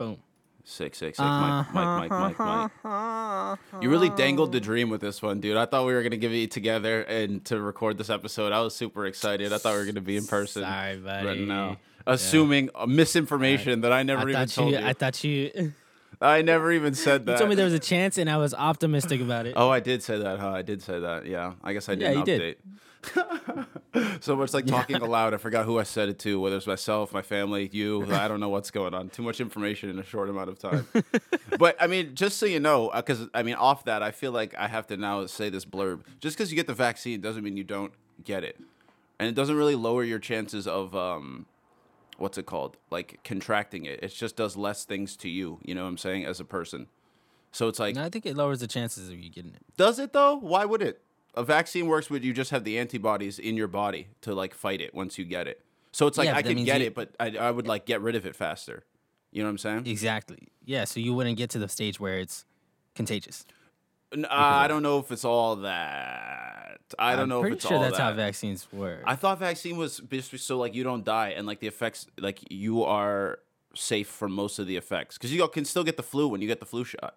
Boom. Sick, sick, sick. Mike, Mike, Mike, Mike, Mike. You really dangled the dream with this one, dude. I thought we were gonna give it together and to record this episode. I was super excited. I thought we were gonna be in person. Sorry, buddy. Right now, assuming uh, misinformation that I never I even thought told you, you. I thought you, you I never even said that. You told me there was a chance, and I was optimistic about it. Oh, I did say that, huh? I did say that. Yeah, I guess I didn't Yeah, you update. did. so much like talking aloud. I forgot who I said it to, whether it's myself, my family, you. I don't know what's going on. Too much information in a short amount of time. but I mean, just so you know, because I mean, off that, I feel like I have to now say this blurb. Just because you get the vaccine doesn't mean you don't get it, and it doesn't really lower your chances of um, what's it called, like contracting it. It just does less things to you. You know what I'm saying, as a person. So it's like No, I think it lowers the chances of you getting it. does it though? Why would it? A vaccine works when you just have the antibodies in your body to like fight it once you get it. So it's like Yeah, I could get you- it, but I, I would like get rid of it faster. You know what I'm saying? Exactly. Yeah. So you wouldn't get to the stage where it's contagious. I don't know if it's all that. I don't I'm know if it's sure all that's that. how vaccines work. I thought vaccine was just so like you don't die and like the effects like you are safe from most of the effects because you can still get the flu when you get the flu shot.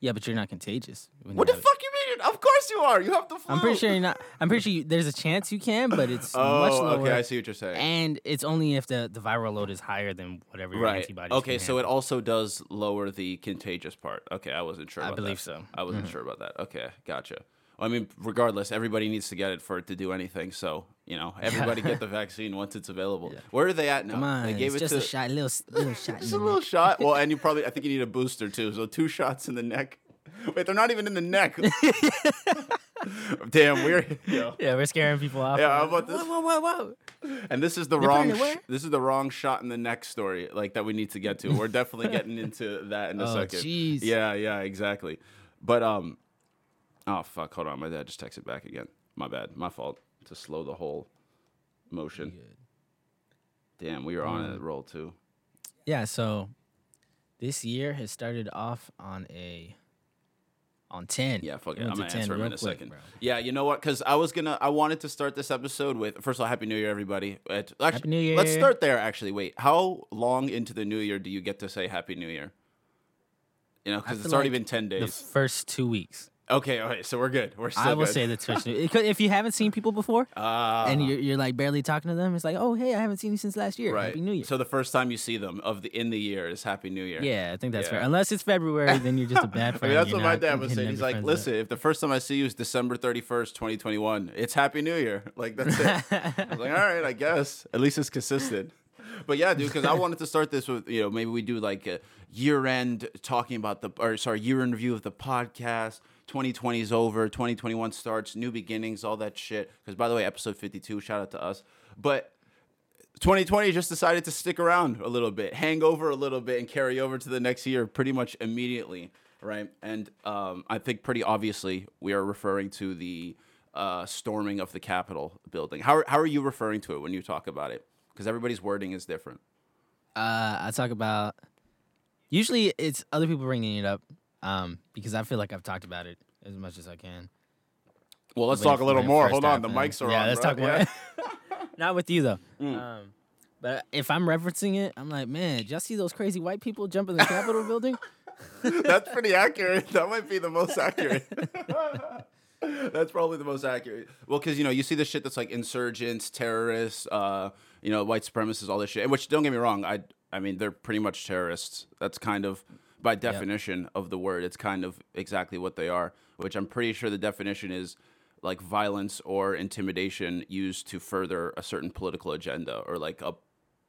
yeah, but you're not contagious. What the have it. fuck you mean? Of course you are. You have the flu. I'm pretty sure you're not. I'm pretty sure you, there's a chance you can, but it's oh, much Oh, lower. okay. I see what you're saying. And it's only if the, the viral load is higher than whatever your right. antibodies. Okay, so it also does lower the contagious part. Okay, I wasn't sure. I believe that. so. I wasn't mm-hmm. sure about that. Okay, gotcha. Well, I mean, regardless, everybody needs to get it for it to do anything. So you know, everybody get the vaccine once it's avaavailable. Where are they at now? Come on, they gave it just to a shot, little little shot. just a neck. little shot. Well, and you probably I think you need a booster too. So two shots in the neck. Wait, they're not even in the neck. Damn, we're yo. Yeah, we're scaring people off. Yeah, how about this? Whoa, whoa, whoa, whoa. And this is the They're wrong. putting it where? Sh- this is the wrong shot in the neck story, like that we need to get to. We're definitely getting into that in a Oh, second. jeez. Yeah, yeah, exactly. But um, oh fuck, hold on, my dad just texted back again. My bad, my fault. To slow the whole motion. Damn, we were on Um, a roll too. Yeah, so this year has started off on a on ten. Yeah, fuck it. I'm gonna 10 answer him in a quick, second. bro. Yeah, you know what? Because I was gonna, I wanted to start this episode with first of all, Happy New Year, everybody. Actually, Happy New Year. Let's start there. Actually, wait. How long into the New Year do you get to say Happy New Year? You know, because it's already like been ten days. The first two weeks. Okay, okay, so we're good. We're still I will good. say the Twitch. news. If you haven't seen people before Ah, and you're, you're like barely talking to them, it's like, oh hey, I haven't seen you since last year. right. Happy New Year. So the first time you see them of the in the year is Happy New Year. yeah, I think that's Yeah. fair. Unless it's February, then you're just a bad I friend. mean, that's You're what my dad was saying. He's like, friends up. listen, if the first time I see you is December 31st, 2021, it's Happy New Year. Like, that's it. I was like, all right, I guess. At least it's consistent. But yeah, dude, because I wanted to start this with, you know, maybe we do like a year end talking about the, or sorry, year in review of the podcast. 2020 is over. 2021 starts. New beginnings, all that shit. Because by the way, episode 52, shout out to us. But 2020 just decided to stick around a little bit, hang over a little bit, and carry over to the next year pretty much immediately, right? And um, I think pretty obviously we are referring to the uh, storming of the Capitol building. How, how are you referring to it when you talk about it? Because everybody's wording is different. Uh, I talk about. Usually, it's other people bringing it up, um, because I feel like I've talked about it as much as I can. Well, let's when talk a little more. Hold on, the mics are yeah, on. let's bro. talk Yeah. more. Not with you though. Um, but if I'm referencing it, I'm like, man, did y'all see those crazy white people jumping the Capitol building? That's pretty accurate. That might be the most accurate. that's probably the most accurate. Well, because you know you see the shit that's like insurgents, terrorists, uh, you know, white supremacists, all this shit. Which don't get me wrong, I I mean they're pretty much terrorists. That's kind of by definition of the word. It's kind of exactly what they are. Which I'm pretty sure the definition is like violence or intimidation used to further a certain political agenda or like a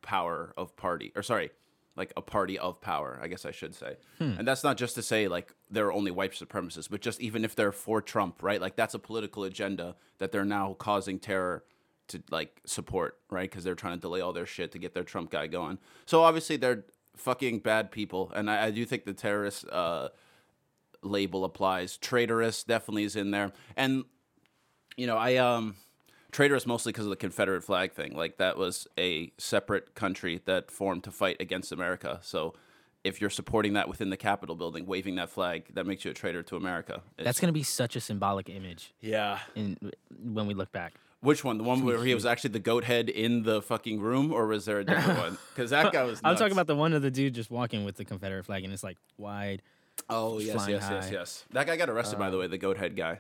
power of party or sorry like a party of power i guess i should say. Hmm. And that's not just to say like they're only white supremacists but just even if they're for trump right? Like that's a political agenda that they're now causing terror to like support right? Because they're trying to delay all their shit to get their trump guy going. So obviously they're fucking bad people and i, I do think the terrorist uh, label applies traitorous definitely is in there and you know, I um traitorous mostly because of the Confederate flag thing. Like that was a separate country that formed to fight against America. So if you're supporting that within the Capitol building, waving that flag, that makes you a traitor to America. It's- That's gonna be such a symbolic image yeah. in when we look back. Which one? The one where he was actually the goat head in the fucking room, or was there a different one? Because that guy was. I'm talking about the one of the dude just walking with the Confederate flag and it's like wide. Oh yes, yes, yes, high. yes. That guy got arrested, by the um, way. The goat head guy.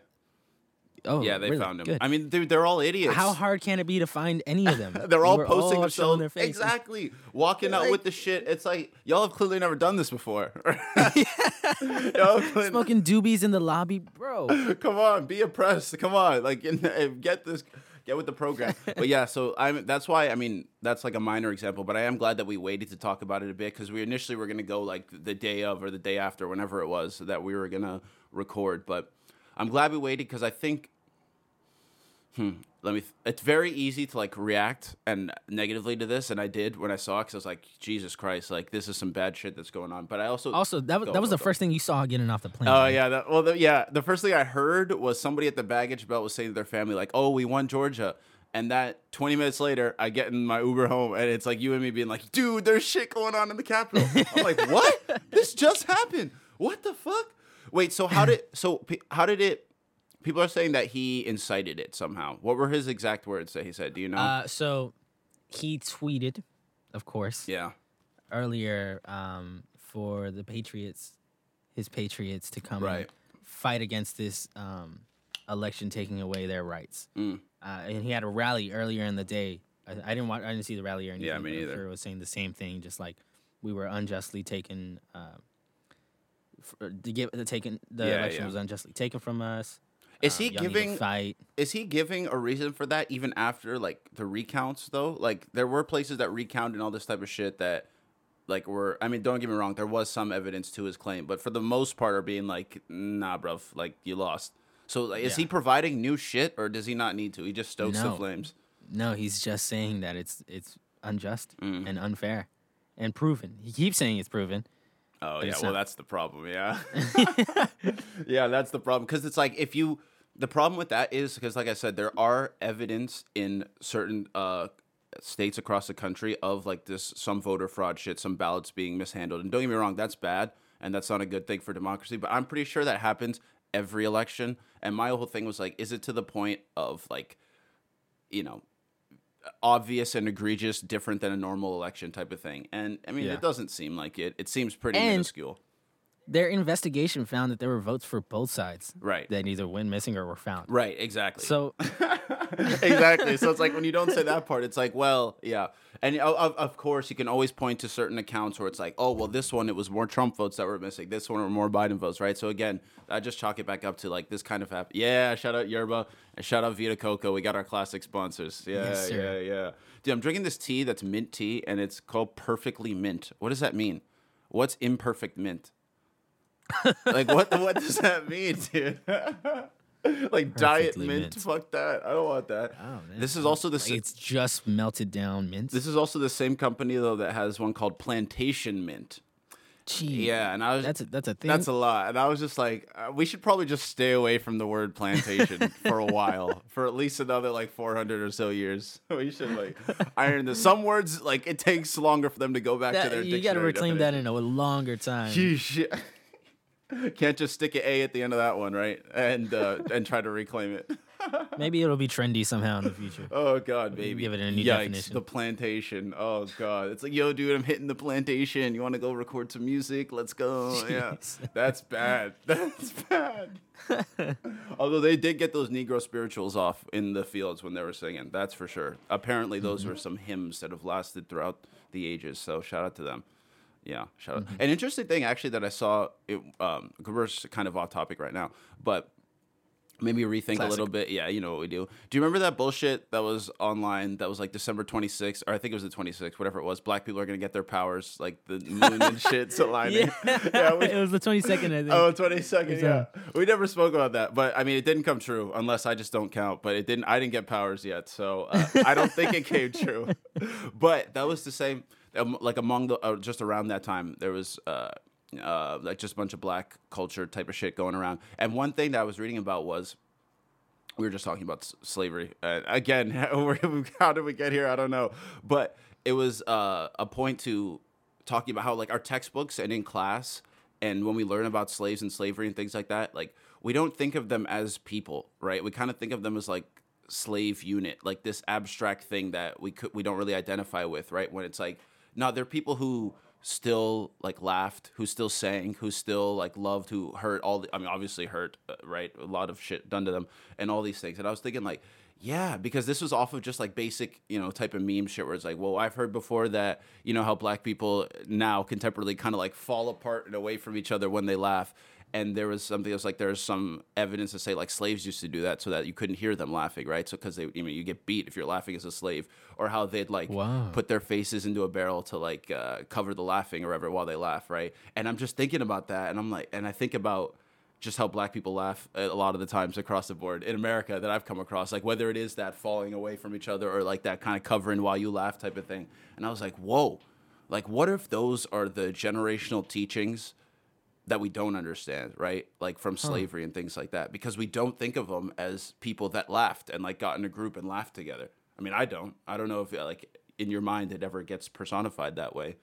Oh, Yeah, they really? found him. Good. I mean, dude, they're all idiots. How hard can it be to find any of them? They're They all posting showing themselves their faces. exactly, walking out with the shit. It's like y'all have clearly never done this before. Smoking doobies in the lobby, bro. Come on, be oppressed. Come on, like in- get this, get with the program. But yeah, so I'm. That's why I mean that's like a minor example, but I am glad that we waited to talk about it a bit because we initially were gonna go like the day of or the day after, whenever it was that we were gonna record. But I'm glad we waited because I think. Hmm. Let me. Th- it's very easy to like react and negatively to this, and I did when I saw it because I was like, Jesus Christ, like this is some bad shit that's going on. But I also Also, that was Go, that was go, the go. first thing you saw getting off the plane. Oh right? yeah, that, well the, yeah. The first thing I heard was somebody at the baggage belt was saying to their family like, "Oh, we won Georgia," and that 20 minutes later, I get in my Uber home and it's like you and me being like, "Dude, there's shit going on in the Capitol." I'm like, "What? this just happened? What the fuck?" Wait, so how did so how did it? People are saying that he incited it somehow. What were his exact words that he said? Do you know? Uh, so he tweeted, of course, yeah. earlier um, for the Patriots, his Patriots to come Right. and fight against this um, election taking away their rights. Mm. Uh, and he had a rally earlier in the day. I, I didn't watch, I didn't see the rally or anything. Yeah, me neither. Sure, was saying the same thing, just like we were unjustly taken. Uh, for, to get the taken, the Yeah, election yeah. was unjustly taken from us. Is Um, he to giving fight? is he giving a reason for that even after like the recounts though like there were places that recounted and all this type of shit that like were i mean don't get me wrong there was some evidence to his claim but for the most part are being like nah bruv like you lost so like, is he providing new shit or does he not need to he just stokes the flames No, he's just saying that it's it's unjust Mm. and unfair and proven. He keeps saying it's proven. Oh yeah, well not. that's the problem. Yeah, yeah, that's the problem because it's like if you the problem with that is because like I said, there are evidence in certain uh states across the country of like this some voter fraud shit, some ballots being mishandled. And don't get me wrong, that's bad and that's not a good thing for democracy. But I'm pretty sure that happens every election. And my whole thing was like, is it to the point of like, you know, obvious and egregious, different than a normal election type of thing? And I mean, Yeah. it doesn't seem like it. It seems pretty And- minuscule. Their investigation found that there were votes for both sides Right. that either went missing or were found. Right, exactly. So exactly. So it's like when you don't say that part, it's like, well, yeah. And oh, of, of course, you can always point to certain accounts where it's like, oh, well, this one, it was more Trump votes that were missing. This one were more Biden votes, right? So again, I just chalk it back up to like this kind of happened. Yeah, shout out Yerba and shout out Vita Coco. We got our classic sponsors. Yeah, Yes, yeah, yeah. Dude, I'm drinking this tea that's mint tea and it's called Perfectly Mint. What does that mean? What's imperfect mint? Like what what does that mean, dude? like diet mint, mint. fuck that. I don't want that. Oh. This is also the like, sa- it's just melted down mint. this is also the same company though that has one called Plantation Mint. Gee, Yeah, and I was that's a, that's a thing. that's a lot, and I was just like, uh, we should probably just stay away from the word plantation for a while, for at least another like 400 or so years. We should like iron this. Some words like it takes longer for them to go back to their. you got to reclaim that in a longer time. Sheesh. Can't just stick an A at the end of that one, right? And uh, and try to reclaim it. Maybe it'll be trendy somehow in the future. Oh god, baby. Give it a new Yikes, definition. The plantation. Oh god. It's like, yo, dude, I'm hitting the plantation. You want to go record some music? Let's go. Yeah. That's bad. That's bad. Although they did get those Negro spirituals off in the fields when they were singing. That's for sure. Apparently, those Mm-hmm. were some hymns that have lasted throughout the ages. So shout out to them. Yeah, shout Mm-hmm. out. An interesting thing actually that I saw. It, um, we're kind of off topic right now, but made me rethink a little bit. Yeah, you know what we do. Do you remember that bullshit that was online that was like December 26th, or I think it was the 26th, whatever it was? Black people are going to get their powers, like the moon and shit's aligning. Yeah, we- it was the 22nd, I think. Oh, 22nd, It's, yeah. uh, We never spoke about that, but I mean, it didn't come true unless I just don't count. But it didn't. I didn't get powers yet, so uh, I don't think it came true. But that was the same. Um, like among the uh, just around that time, there was uh, uh, like just a bunch of black culture type of shit going around. And one thing that I was reading about was we were just talking about s- slavery uh, again. How did we get here? I don't know, but it was uh, a point to talking about how like our textbooks and in class and when we learn about slaves and slavery and things like that, like we don't think of them as people, right? We kind of think of them as like slave unit, like this abstract thing that we could we don't really identify with, right? When it's like, no, there are people who still like laughed, who still sang, who still like loved, who hurt all. The, I mean, obviously hurt, uh, right? A lot of shit done to them, and all these things. And I was thinking like. Yeah, because this was off of just like basic, you know, type of meme shit where it's like, well, I've heard before that, you know, how black people now contemporarily kind of like fall apart and away from each other when they laugh and there was something else like there's some evidence to say like slaves used to do that so that you couldn't hear them laughing right so because they you know you get beat if you're laughing as a slave or how they'd like Wow. put their faces into a barrel to like uh, cover the laughing or whatever while they laugh right and i'm just thinking about that and i'm like and i think about just how black people laugh a lot of the times across the board in America that I've come across, like whether it is that falling away from each other or like that kind of covering while you laugh type of thing. And I was like, whoa, like what if those are the generational teachings that we don't understand, right? Like from slavery and things like that, because we don't think of them as people that laughed and like got in a group and laughed together. I mean, I don't. I don't know if like in your mind it ever gets personified that way.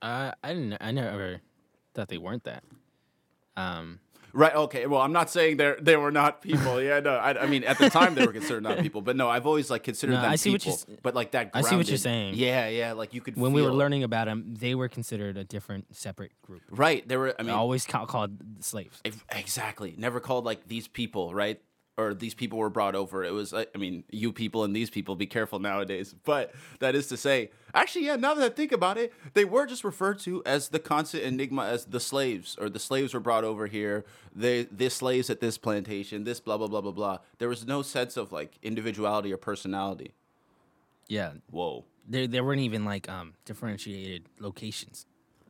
Uh, I didn't. I never thought they weren't that. Um, Right. Okay. Well, I'm not saying they they were not people. Yeah. No. I, I mean, at the time they were considered not people, but no, I've always like considered No, them I see what you're but like that. I see what you're saying. Yeah. Yeah. Like you could. when we were learning about them, they were considered a different, separate group. Right. They were. I mean, always ca- called slaves. Ex- Exactly. Never called like these people, right? Or these people were brought over. It was, I mean, you people and these people. Be careful nowadays. But that is to say, actually, yeah. Now that I think about it, they were just referred to as the constant enigma, as the slaves, or the slaves were brought over here. They, the slaves at this plantation. This blah blah blah blah blah. There was no sense of like individuality or personality. Yeah, Whoa. there there weren't even like um differentiated locations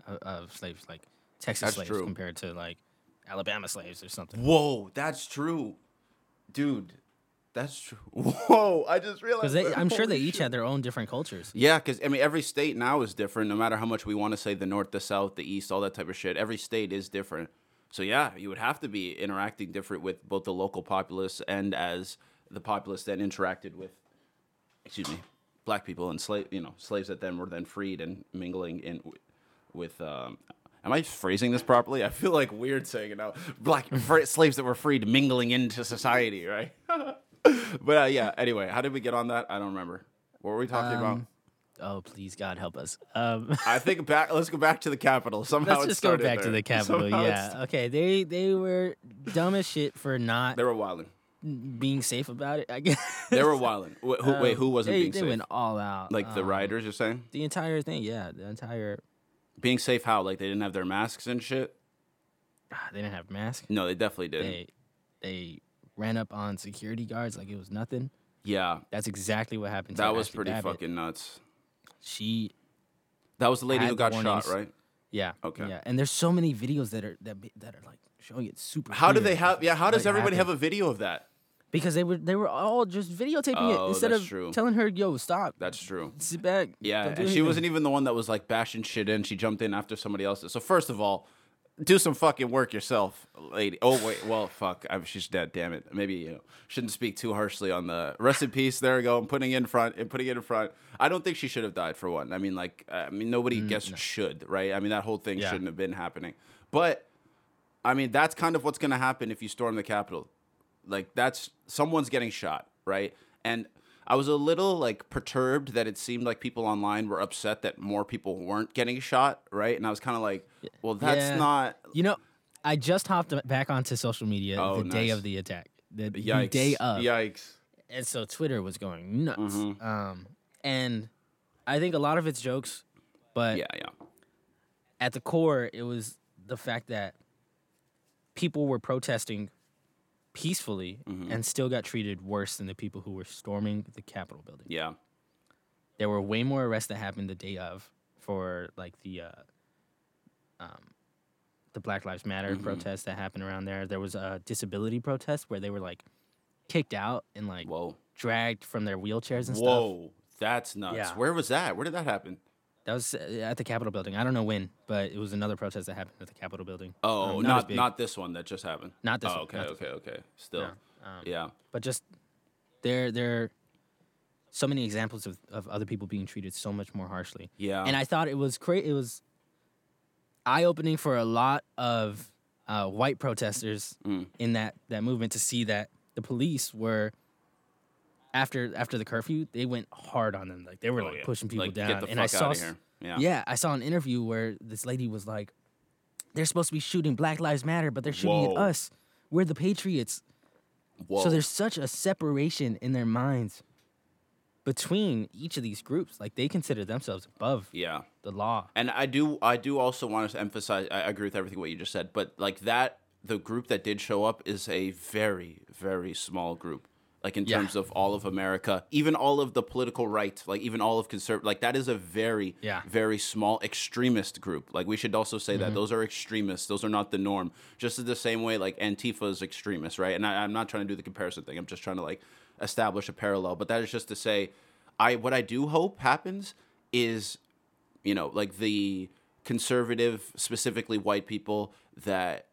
of, of slaves, like Texas That's slaves true. compared to like Alabama slaves or something. Whoa. That's true, dude. That's true. Whoa. I just realized. Because. I'm sure they each had their own different cultures. Yeah, because I mean, every state now is different. No matter how much we want to say the north, the south, the east, all that type of shit, every state is different. So yeah, you would have to be interacting different with both the local populace and as the populace that interacted with, excuse me, black people and slave, you know, slaves that then were then freed and mingling in with. Um, am I phrasing this properly? I feel like weird saying it now. Black slaves that were freed mingling into society, right? but uh, yeah. Anyway, how did we get on that? I don't remember. What were we talking about? Um, Oh, please, God help us. Um, I think back. Let's go back to the Capitol. Somehow let's just go back to the Capitol. Somehow Yeah. Okay. They they were dumb as shit for not they were wilding. being safe about it. I guess. They were wilding. Wh- who, wait, who wasn't Um, they, being they safe? went all out. like the riders, you're saying? The entire thing. Yeah. The entire. Being safe? How? Like they didn't have their masks and shit? ah, They didn't have masks. No, they definitely did. They they ran up on security guards like it was nothing. yeah, That's exactly what happened. to that was Ashley pretty Babbitt. fucking nuts. She. That was the lady who got warnings. shot, right? Yeah. Okay. Yeah. And there's so many videos that are that that are like showing it super. How do they have? Yeah, how does everybody happened. have a video of that? Because they were they were all just videotaping Oh, it instead of true. telling her, "Yo, stop, That's true. sit back." Yeah, and she wasn't even the one that was like bashing shit in. She jumped in after somebody else. So first of all, do some fucking work yourself, lady. Oh wait, well fuck, I, she's dead. Damn it. Maybe you know shouldn't speak too harshly on the rest in peace. There we go. I'm putting it in front and putting it in front. I don't think she should have died for one. I mean, like, I mean, nobody guess should, right? I mean, that whole thing Mm, Yeah. shouldn't have been happening. But I mean, that's kind of what's gonna happen if you storm the Capitol. Like that's someone's getting shot, right? And I was a little like perturbed that it seemed like people online were upset that more people weren't getting shot, right? And I was kind of like, well, that's Yeah. not You know, I just hopped back onto social media Oh, the day of the attack, the, the yikes. day of, Yikes. and so Twitter was going nuts. Mm-hmm. Um, and I think a lot of it's jokes, but Yeah, yeah. at the core, it was the fact that people were protesting peacefully Mm-hmm. and still got treated worse than the people who were storming the Capitol building. Yeah. There were way more arrests that happened the day of for like the uh, um, the Black Lives Matter Mm-hmm. protests that happened around there. There was a disability protest where they were like kicked out and like Whoa. dragged from their wheelchairs and stuff. Whoa. That's nuts. Yeah. Where was that? Where did that happen? That was uh, at the Capitol building. I don't know when, but it was another protest that happened at the Capitol building. Oh, Um, not big, not this one that just happened. Not this oh, one, Okay, not this okay, okay. Still. No, um, Yeah. but just there there are so many examples of, of other people being treated so much more harshly. Yeah. and I thought it was cra- it was eye opening for a lot of uh, white protesters Mm. in that that movement to see that the police were after after the curfew, they went hard on them. Like they were Oh, like yeah. pushing people Like, down. get the and fuck I saw outta s- here. Yeah. yeah, I saw an interview where this lady was like, "They're supposed to be shooting Black Lives Matter, but they're shooting Whoa. at us. We're the patriots." Whoa. So there's such a separation in their minds between each of these groups. Like they consider themselves above yeah. the law. And I do I do also want to emphasize I agree with everything what you just said, but like that the group that did show up is a very very small group. Like in Yeah. terms of all of America, even all of the political right, like even all of conservative, like that is a very, Yeah. Mm-hmm. very small extremist group. Like we should also say that those are extremists; those are not the norm. Just in the same way, like Antifa is extremist, right? And I, I'm not trying to do the comparison thing. I'm just trying to like establish a parallel. But that is just to say, I what I do hope happens is you know, like the conservative, specifically white people that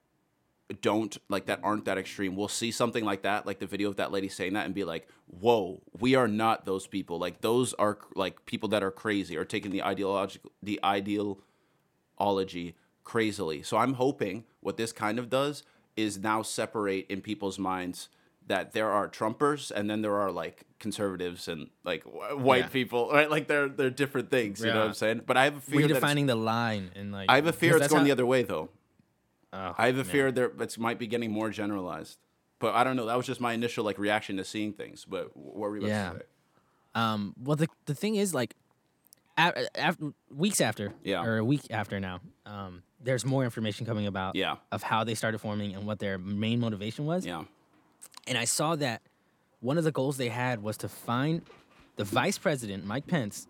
don't like that aren't that extreme we will see something like that, like the video of that lady saying that, and be like, "Whoa, we are not those people. Like those are like people that are crazy or taking the ideological the ideology crazily." So I'm hoping what this kind of does is now separate in people's minds that there are Trumpers and then there are like conservatives and like wh- white Yeah. people, right? Like they're they're different things. You know what I'm saying? But I have a fear Redefining the line and like I have a fear it's going how- the other way though. Oh, I have a man. fear there it might be getting more generalized. But I don't know. That was just my initial like reaction to seeing things. But what were we about Yeah. to say? Um, well, the the thing is, like, after weeks after, Yeah. or a week after now, um, there's more information coming about, Yeah. of how they started forming and what their main motivation was. Yeah. And I saw that one of the goals they had was to find the vice president, Mike Pence,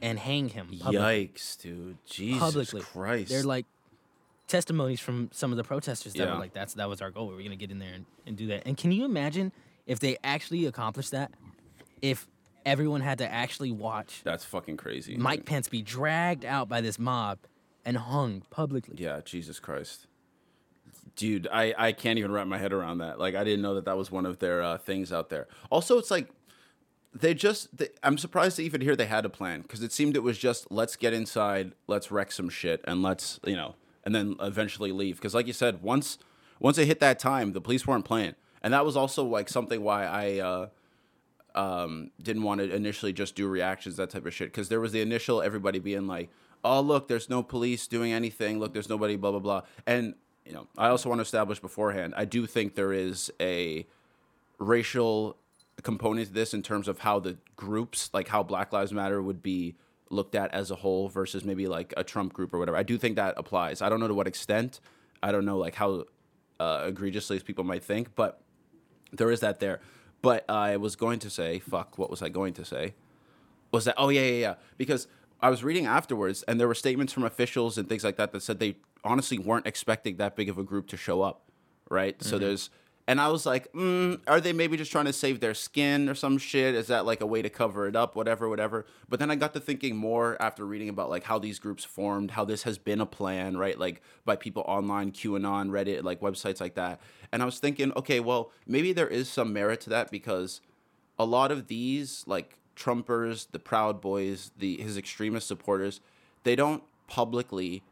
and hang him publicly. Yikes, dude. Jesus publicly. Christ. They're like testimonies from some of the protesters that Yeah. were like, "That's that was our goal. We were gonna get in there and, and do that." And can you imagine if they actually accomplished that? If everyone had to actually watch That's fucking crazy. Mike Pence be dragged out by this mob and hung publicly. Yeah, Jesus Christ. Dude, I, I can't even wrap my head around that. Like, I didn't know that that was one of their uh, things out there. Also, it's like, they just, they, I'm surprised to even hear they had a plan because it seemed it was just, let's get inside, let's wreck some shit, and let's, you know, and then eventually leave. Because, like you said, once once it hit that time, the police weren't playing. And that was also, like, something why I, uh, um, didn't want to initially just do reactions, that type of shit. Because there was the initial everybody being like, "Oh, look, there's no police doing anything. Look, there's nobody." Blah blah blah. And you know, I also want to establish beforehand. I do think there is a racial component to this in terms of how the groups, like how Black Lives Matter, would be looked at as a whole versus maybe like a Trump group or whatever. I do think that applies. I don't know to what extent. I don't know like how uh, egregiously people might think, but there is that there. But I was going to say, fuck, what was I going to say? Was that, oh, yeah, yeah, yeah. Because I was reading afterwards, and there were statements from officials and things like that that said they honestly weren't expecting that big of a group to show up, right? So there's, and I was like, mm, are they maybe just trying to save their skin or some shit? Is that like a way to cover it up, whatever, whatever? But then I got to thinking more after reading about like how these groups formed, how this has been a plan, right? Like by people online, QAnon, Reddit, like websites like that. And I was thinking, okay, well, maybe there is some merit to that because a lot of these like Trumpers, the Proud Boys, the his extremist supporters, they don't publicly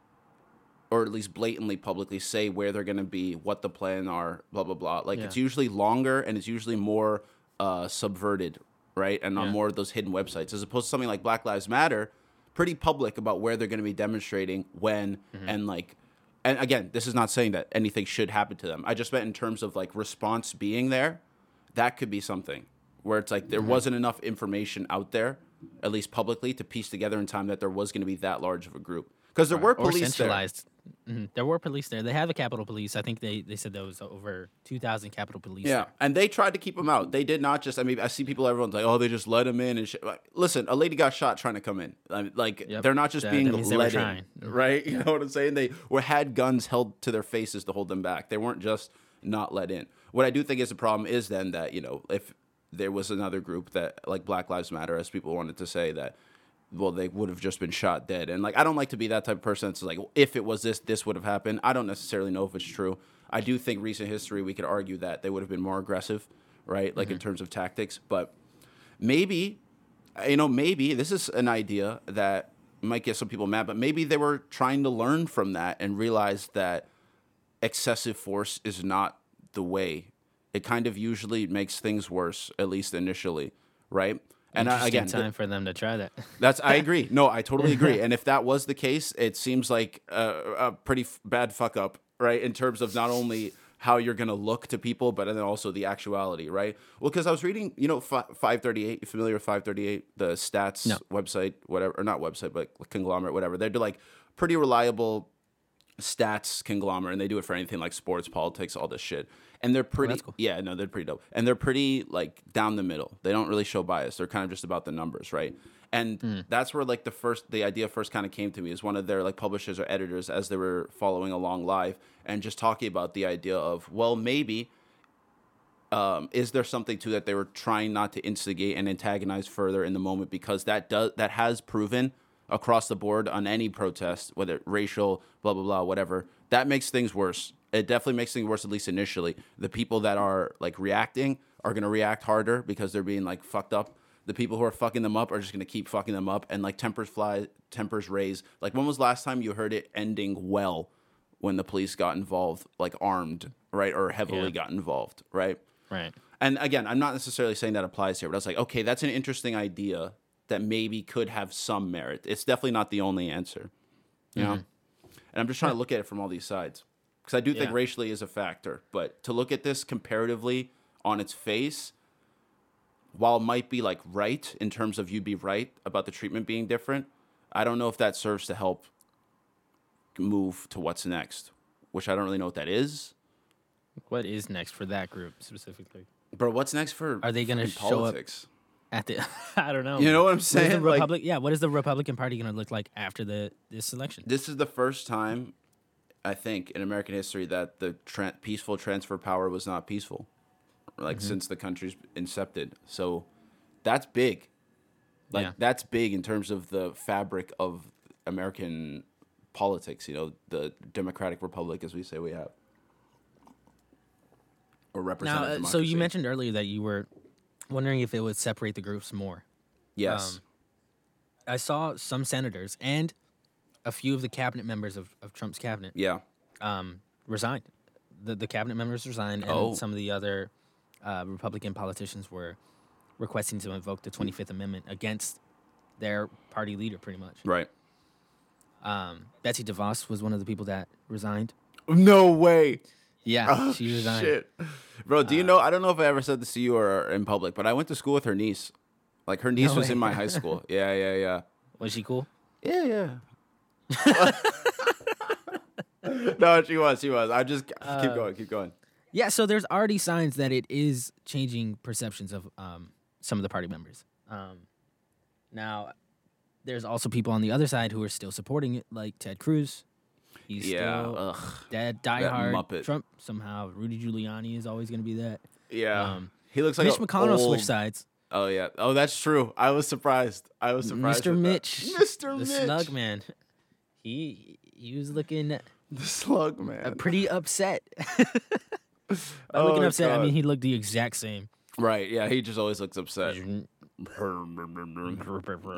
or at least blatantly publicly say where they're going to be, what the plan are, blah blah blah. Like Yeah. it's usually longer and it's usually more uh, subverted, right? And on Yeah. more of those hidden websites, as opposed to something like Black Lives Matter, pretty public about where they're going to be demonstrating, when, Mm-hmm. and like. And again, this is not saying that anything should happen to them. I just meant in terms of like response being there, that could be something where it's like Mm-hmm. there wasn't enough information out there, at least publicly, to piece together in time that there was going to be that large of a group. Because there were police there. centralized. Mhm. There were police there. They have a Capitol Police. I think they, they said there was over two thousand Capitol Police. Yeah, there. and they tried to keep him out. They did not just. I mean, I see people. Everyone's like, "Oh, they just let him in." And shit. Like, listen, a lady got shot trying to come in. I mean, like Yep. they're not just That- being that means they were let in, right? You know what I'm saying? They were had guns held to their faces to hold them back. They weren't just not let in. What I do think is a problem is then that you know if there was another group that like Black Lives Matter, as people wanted to say that. Well, they would have just been shot dead, and like I don't like to be that type of person that's like, if it was this, this would have happened. I don't necessarily know if it's true. I do think recent history we could argue that they would have been more aggressive, right? Like in mm-hmm. terms of tactics, but maybe, you know, maybe this is an idea that might get some people mad, but maybe they were trying to learn from that and realize that excessive force is not the way it kind of usually makes things worse, at least initially, right? And I, again, th- time for them to try that. that's I agree. No, I totally agree. And if that was the case, it seems like a, a pretty f- bad fuck up, right? In terms of not only how you're gonna look to people, but then also the actuality, right? Well, because I was reading, you know, fi- 538. You familiar with 538, the stats No. website, whatever, or not website, but conglomerate, whatever. They're like pretty reliable stats conglomerate, and they do it for anything like sports, politics, all this shit. And they're pretty, that's cool. yeah, no, they're pretty dope, and they're pretty like down the middle. They don't really show bias. They're kind of just about the numbers, right? And that's where like the first, the idea first kind of came to me is one of their like publishers or editors as they were following along live and just talking about the idea of well maybe um, is there something to that they were trying not to instigate and antagonize further in the moment because that does that has proven across the board on any protest whether racial blah blah blah whatever that makes things worse it definitely makes things worse at least initially the people that are like reacting are going to react harder because they're being like fucked up the people who are fucking them up are just going to keep fucking them up and like tempers fly tempers raise like when was the last time you heard it ending well when the police got involved like armed right or heavily Yeah. got involved right right. and again, I'm not necessarily saying that applies here, but I was like, okay, that's an interesting idea that maybe could have some merit. It's definitely not the only answer, you know. Mm-hmm. And I'm just trying to look at it from all these sides because I do think Yeah. racially is a factor, but to look at this comparatively on its face, while it might be like right in terms of you'd be right about the treatment being different, I don't know if that serves to help move to what's next, which I don't really know what that is. What is next for that group specifically? Bro, what's next for Are they gonna fucking show up- politics? At the, I don't know. You know what I'm What saying? the Like- yeah. What is the Republican Party going to look like after the this election? this is the first time I think in American history that the tra- peaceful transfer of power was not peaceful, like Mm-hmm. since the country's incepted. So that's big. Like Yeah. that's big in terms of the fabric of American politics. You know, the democratic republic, as we say we have, or Now, representative uh, so you mentioned earlier that you were wondering if it would separate the groups more. yes, um, I saw some senators and a few of the cabinet members of, of Trump's cabinet yeah, um, resigned. The the cabinet members resigned, and Oh. some of the other uh, Republican politicians were requesting to invoke the Twenty Fifth Amendment against their party leader, pretty much. right. Um, Betsy DeVos was one of the people that resigned. No way. Yeah, Oh, she resigned. shit. Bro, do you know? I don't know if I ever said this to you or in public, but I went to school with her niece. Like her niece No was in my high school. Yeah, yeah, yeah. Was she cool? Yeah, yeah. no, she was. She was. I just keep Uh, going. Keep going. Yeah, so there's already signs that it is changing perceptions of um, some of the party members. Um, now, there's also people on the other side who are still supporting it, like Ted Cruz. He's Yeah. still Ugh. dead, diehard Muppet. Trump. Somehow, Rudy Giuliani is always going to be that. Yeah. Um, he looks like Mitch McConnell old- switched sides. Oh yeah. Oh, that's true. I was surprised. I was surprised. Mr. with that. Mitch, Mr. the Mitch, Slug Man. He he was looking the slug uh, man. pretty upset. Oh, looking upset, I mean he looked the exact same. Right. Yeah. He just always looks upset.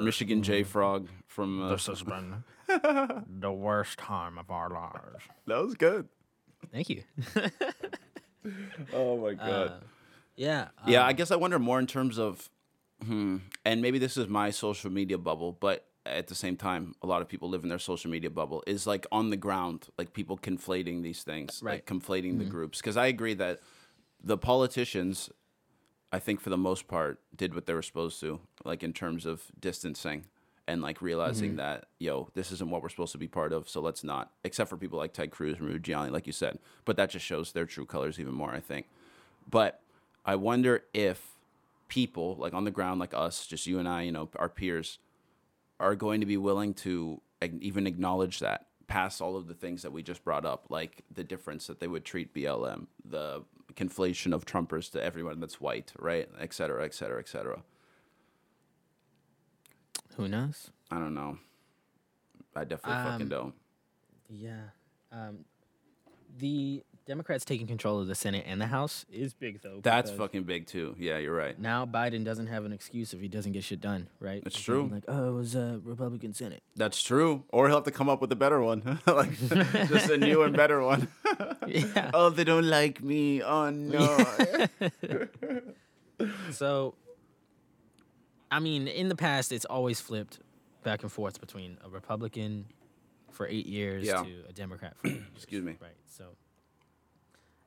Michigan J Frog from. Uh, This has been the worst time of our lives. that was good. Thank you. Oh my god. Uh, yeah. Yeah, um, I guess I wonder more in terms of, hmm, and maybe this is my social media bubble, but at the same time, a lot of people live in their social media bubble. Is like on the ground, like people conflating these things, like Right. conflating the mm-hmm. groups. Because I agree that the politicians, I think for the most part, did what they were supposed to, like in terms of distancing and like realizing mm-hmm. that yo, this isn't what we're supposed to be part of, so let's not. Except for people like Ted Cruz and Rudy Giuliani, like you said, but that just shows their true colors even more, I think. But I wonder if people like on the ground, like us, just you and I, you know, our peers, are going to be willing to even acknowledge that past all of the things that we just brought up, like the difference that they would treat BLM, the conflation of Trumpers to everyone that's white, right, et cetera, et cetera, et cetera. who knows? I don't know. I definitely fucking Um, don't. Yeah. Um, the Democrats taking control of the Senate and the House is big though. That's because fucking big too. Yeah, you're right. Now Biden doesn't have an excuse if he doesn't get shit done, right? That's He can't be true. Like, oh, it was a Republican Senate. That's true. Or he'll have to come up with a better one, like just a new and better one. yeah. oh, they don't like me. Oh no. So, I mean, in the past, it's always flipped back and forth between a Republican for eight years Yeah. to a Democrat for eight years, Excuse me. Right. So,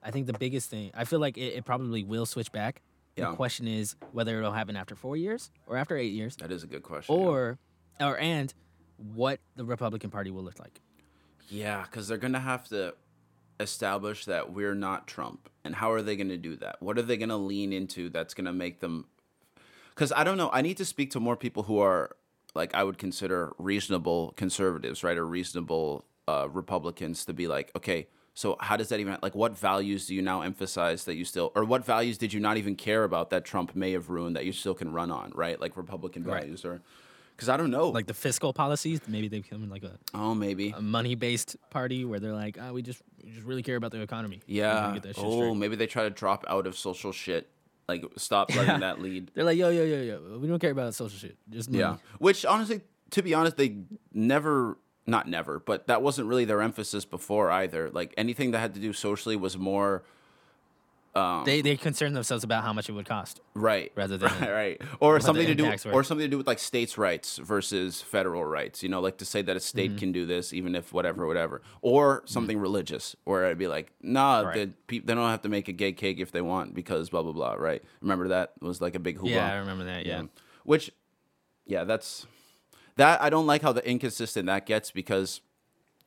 I think the biggest thing, I feel like it, it probably will switch back. Yeah. The question is whether it'll happen after four years or after eight years, That is a good question. yeah. or, or and what the Republican Party will look like. Yeah, because they're gonna have to establish that we're not Trump, and how are they gonna do that? What are they gonna lean into that's gonna make them? Because I don't know. I need to speak to more people who are like I would consider reasonable conservatives, right, or reasonable uh, Republicans to be like, okay, so how does that even like? What values do you now emphasize that you still, or what values did you not even care about that Trump may have ruined that you still can run on, right? Like Republican Right. values, or because I don't know, Like the fiscal policies, maybe they become like a, oh maybe. a money-based party where they're like, oh, we just we just really care about the economy. Yeah. get that shit Oh, straight." maybe they try to drop out of social shit. Like stop letting that lead. They're like, yo, yo, yo, yo. We don't care about social shit. Just money. Yeah. Which honestly, to be honest, they never not never, but that wasn't really their emphasis before either. Like anything that had to do socially was more They they concern themselves about how much it would cost. right. Rather than- right, right. Or something to do impacts, or something to do with like states' rights versus federal rights. You know, like to say that a state Mm-hmm. can do this even if whatever, whatever. Or something religious where I'd be like, nah, Right. the peop they don't have to make a gay cake if they want because blah blah blah, right? Remember that was like a big hoopla. Yeah, I remember that. Yeah. Which, yeah, that's that. I don't like how the inconsistent that gets because,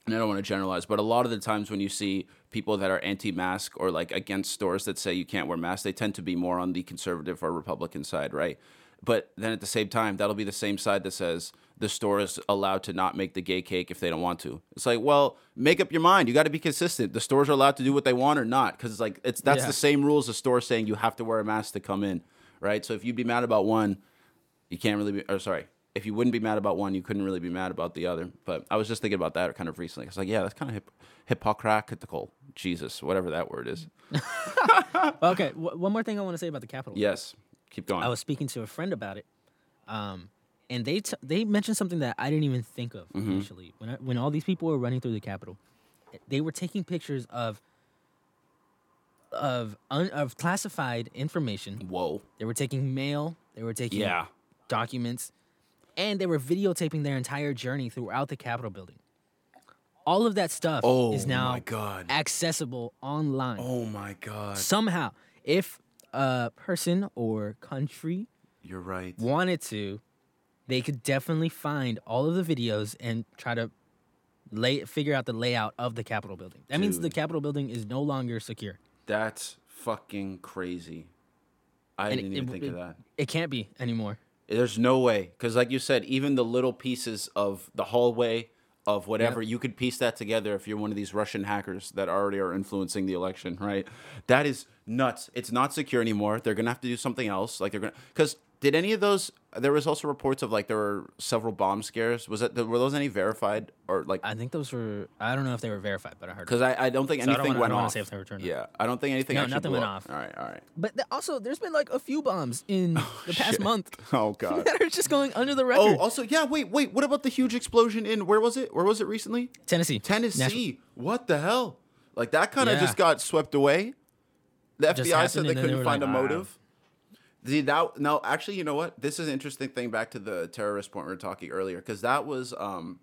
and I don't want to generalize, but a lot of the times when you see people that are anti-mask or like against stores that say you can't wear masks, they tend to be more on the conservative or Republican side, right? But then at the same time, that'll be the same side that says the store is allowed to not make the gay cake if they don't want to. It's like, well, make up your mind. You got to be consistent. The stores are allowed to do what they want or not, because it's like it's that's Yeah. the same rules the store saying you have to wear a mask to come in, right? So if you'd be mad about one, you can't really be or sorry if you wouldn't be mad about one you couldn't really be mad about the other but i was just thinking about that kind of recently i was like yeah that's kind of hip, hypocritical jesus whatever that word is Okay. W- one more thing I want to say about the Capitol. yes keep going I was speaking to a friend about it, um, and they t- they mentioned something that I didn't even think of Mm-hmm. initially. When I, when all these people were running through the Capitol, they were taking pictures of of un- of classified information. whoa They were taking mail. They were taking yeah documents, and they were videotaping their entire journey throughout the Capitol building. All of that stuff oh is now my god accessible online. oh my god Somehow, if a person or country you're right wanted to, they could definitely find all of the videos and try to lay figure out the layout of the Capitol building. That means the Capitol building is no longer secure. that's fucking crazy i And didn't it- even it- think it- of that It can't be anymore. There's no way, because like you said, even the little pieces of the hallway of whatever you could piece that together if you're one of these Russian hackers that already are influencing the election, right? That is nuts. It's not secure anymore. They're gonna have to do something else. Like they're gonna, because did any of those? There was also reports of like there were several bomb scares. Was that were those any verified or like? I think those were. I don't know if they were verified, but I heard. Because I, I don't think So I don't anything wanna- I went don't wanna off. say if they were turned off. yeah, I don't think anything. No, nothing went off. All right, all right. But th- also, there's been like a few bombs in oh, the past Shit. month Oh god. that are just going under the oh, record. Oh, also, yeah. Wait, wait. What about the huge explosion in where was it? Where was it recently? Tennessee, Tennessee. Nashville. What the hell? Like that kind of Yeah. just got swept away. The FBI said they they couldn't were find like, a "Wow." The that no, actually, you know what? This is an interesting thing. Back to the terrorist point we were talking earlier, because that was um,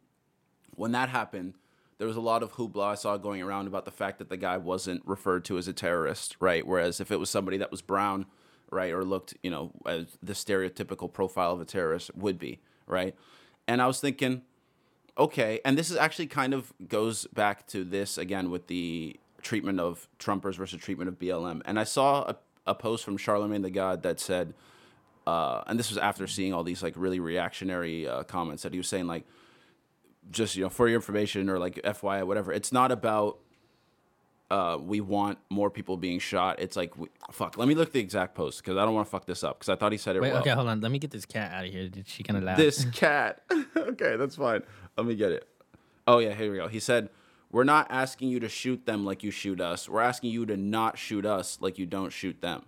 when that happened. There was a lot of hoopla I saw going around about the fact that the guy wasn't referred to as a terrorist, right? Whereas if it was somebody that was brown, right, or looked, you know, the stereotypical profile of a terrorist would be, right? And I was thinking, okay, and this is actually kind of goes back to this again with the treatment of Trumpers versus treatment of BLM. And I saw a, a post from Charlemagne the God that said, uh, and this was after seeing all these like really reactionary uh, comments that he was saying like, just you know for your information or like FYI whatever. It's not about uh, we want more people being shot. It's like we, fuck. Let me look the exact post because I don't want to fuck this up because I thought he said it Wait, well. okay, hold on. Let me get this cat out of here. Did she kind of laugh? This cat. okay, that's fine. Let me get it. Oh yeah, here we go. He said, we're not asking you to shoot them like you shoot us. We're asking you to not shoot us like you don't shoot them.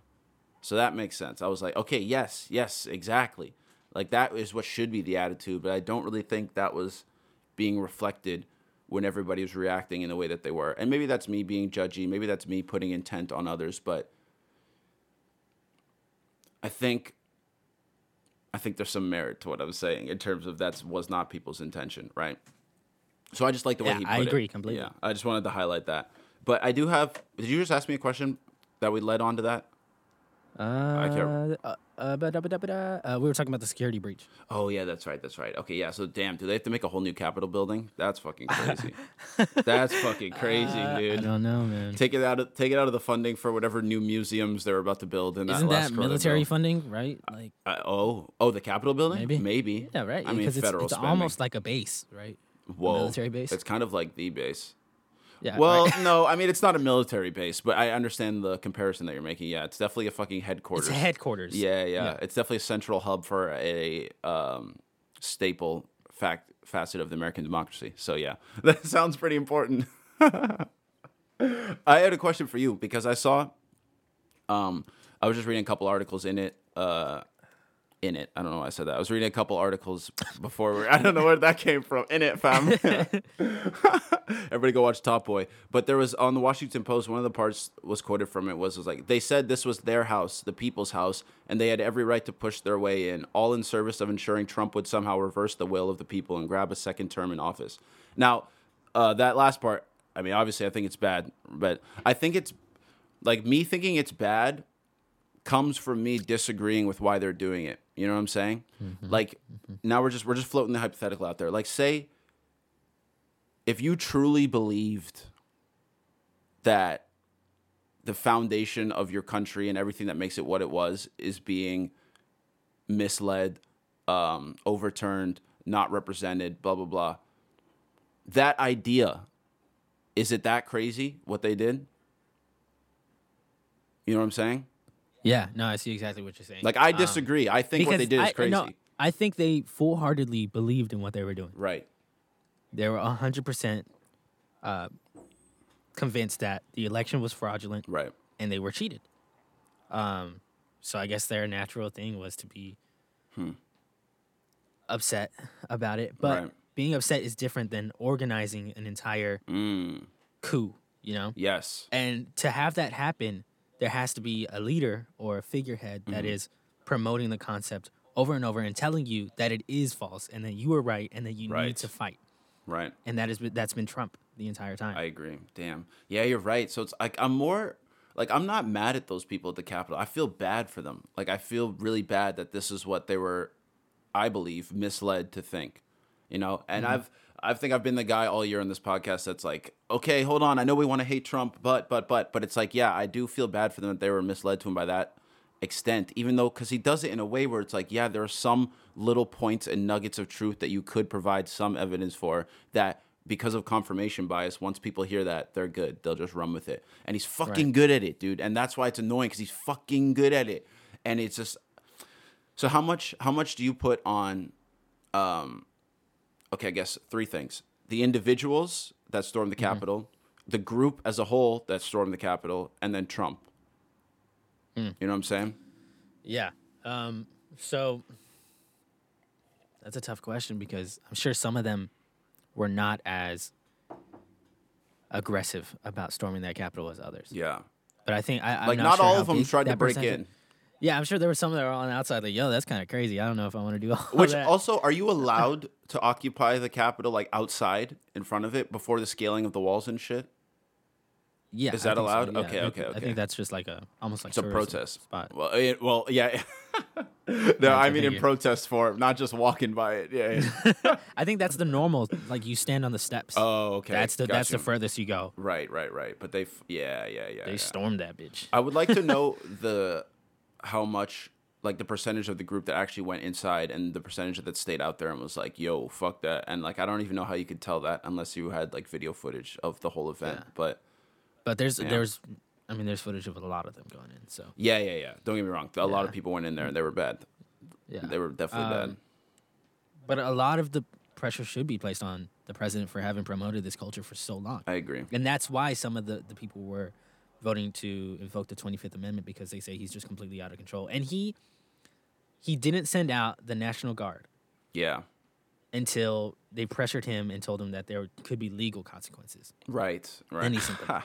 So that makes sense. I was like, okay, yes, yes, exactly. Like that is what should be the attitude, but I don't really think that was being reflected when everybody was reacting in the way that they were. And maybe that's me being judgy, maybe that's me putting intent on others, but I think I think there's some merit to what I'm saying in terms of that was not people's intention, right? So I just like the way Yeah, he put I it. agree completely. Yeah, I just wanted to highlight that. But I do have. Did you just ask me a question that we led on to that? Uh, can't- uh, uh, uh, we were talking about the security breach. Oh yeah, that's right. That's right. Okay, yeah. So damn, do they have to make a whole new Capitol building? That's fucking crazy. that's fucking crazy, Uh, I dude. don't know, man. Take it out of take it out of the funding for whatever new museums they're about to build in that Isn't last that military bill. funding, right? Like, Uh, oh, oh, the Capitol building? Maybe. maybe. yeah, right. I mean, because it's, federal it's spending. almost like a base, right? Whoa, military base. It's kind of like the base. Yeah. Well, right. no, I mean it's not a military base, but I understand the comparison that you're making. Yeah, it's definitely a fucking it's headquarters. headquarters. Yeah, yeah, Yeah. It's definitely a central hub for a um, staple fact facet of the American democracy. So yeah, that sounds pretty important. I had a question for you because I saw, um, I was just reading a couple articles in it. Uh, in it, I don't know why I said that. I was reading a couple articles before. We I don't know where that came from. In it, fam. Everybody go watch Top Boy. But there was on the Washington Post, one of the parts was quoted from it was, was like they said this was their house, the people's house, and they had every right to push their way in, all in service of ensuring Trump would somehow reverse the will of the people and grab a second term in office. Now, uh, that last part, I mean, obviously, I think it's bad, but I think it's like me thinking it's bad comes from me disagreeing with why they're doing it. You know what I'm saying? Like now we're just we're just floating the hypothetical out there. Like say if you truly believed that the foundation of your country and everything that makes it what it was is being misled, um, overturned, not represented, blah blah blah. That idea, is it that crazy what they did? You know what I'm saying? Yeah. No, I see exactly what you're saying. Like I Um, disagree. I think what they did is I- crazy. no, I think they full heartedly believed in what they were doing. Right. They were hundred percent uh, convinced that the election was fraudulent Right. and they were cheated. Um, so I guess their natural thing was to be upset about it. But Right. being upset is different than organizing an entire Mm. coup. You know, Yes. and to have that happen, there has to be a leader or a figurehead that Mm-hmm. is promoting the concept over and over and telling you that it is false and that you are right and that you Right. need to fight. Right. And that is that's been Trump the entire time. I agree. Damn. Yeah, you're right. So it's like I'm more like I'm not mad at those people at the Capitol. I feel bad for them. Like I feel really bad that this is what they were, I believe, misled to think. You know, and I've I think I've been the guy all year on this podcast that's like, okay, hold on, I know we want to hate Trump, but but but but it's like, yeah, I do feel bad for them that they were misled to him by that extent, even though because he does it in a way where it's like, yeah, there are some little points and nuggets of truth that you could provide some evidence for that because of confirmation bias, once people hear that, they're good. They'll just run with it. And he's fucking Right. good at it, dude. And that's why it's annoying because he's fucking good at it. And it's just so how much how much do you put on um okay, I guess three things. The individuals that stormed the Mm-hmm. Capitol, the group as a whole that stormed the Capitol, and then Trump. Mm. You know what I'm saying? Yeah. Um, so that's a tough question because I'm sure some of them were not as aggressive about storming that Capitol as others. Yeah. But I think I, I'm Like not, not, sure all of them big tried to break in. Yeah, I'm sure there were some that were on the outside like, yo, that's kind of crazy. I don't know if I want to do all that. Which that. also, are you allowed to occupy the Capitol like outside in front of it before the scaling of the walls and shit? yeah, is I that think so, allowed? yeah. Okay, I okay, think- I okay. think that's just like a almost like It's a protest spot. Well, it, well, yeah. no, I I mean in figure. protest form, not just walking by it. Yeah. yeah. I think that's the normal. Like you stand on the steps. oh, okay. that's the that's the Gotcha. furthest you go. Right, right, right. But they, f- yeah, yeah, yeah. They yeah. stormed that bitch. I would like to know the how much like the percentage of the group that actually went inside and the percentage that stayed out there and was like, "Yo, fuck that." And like I don't even know how you could tell that unless you had like video footage of the whole event. Yeah. But But there's Yeah. there's, I mean, there's footage of a lot of them going in. So yeah, yeah, yeah. Don't get me wrong. A lot of people went in there and they were bad. yeah, They were definitely Um, bad. But a lot of the pressure should be placed on the president for having promoted this culture for so long. I agree. And that's why some of the, the people were voting to invoke the 25th Amendment because they say he's just completely out of control. And he he didn't send out the National Guard Yeah. until they pressured him and told him that there could be legal consequences. Right. Right. Then he sent them.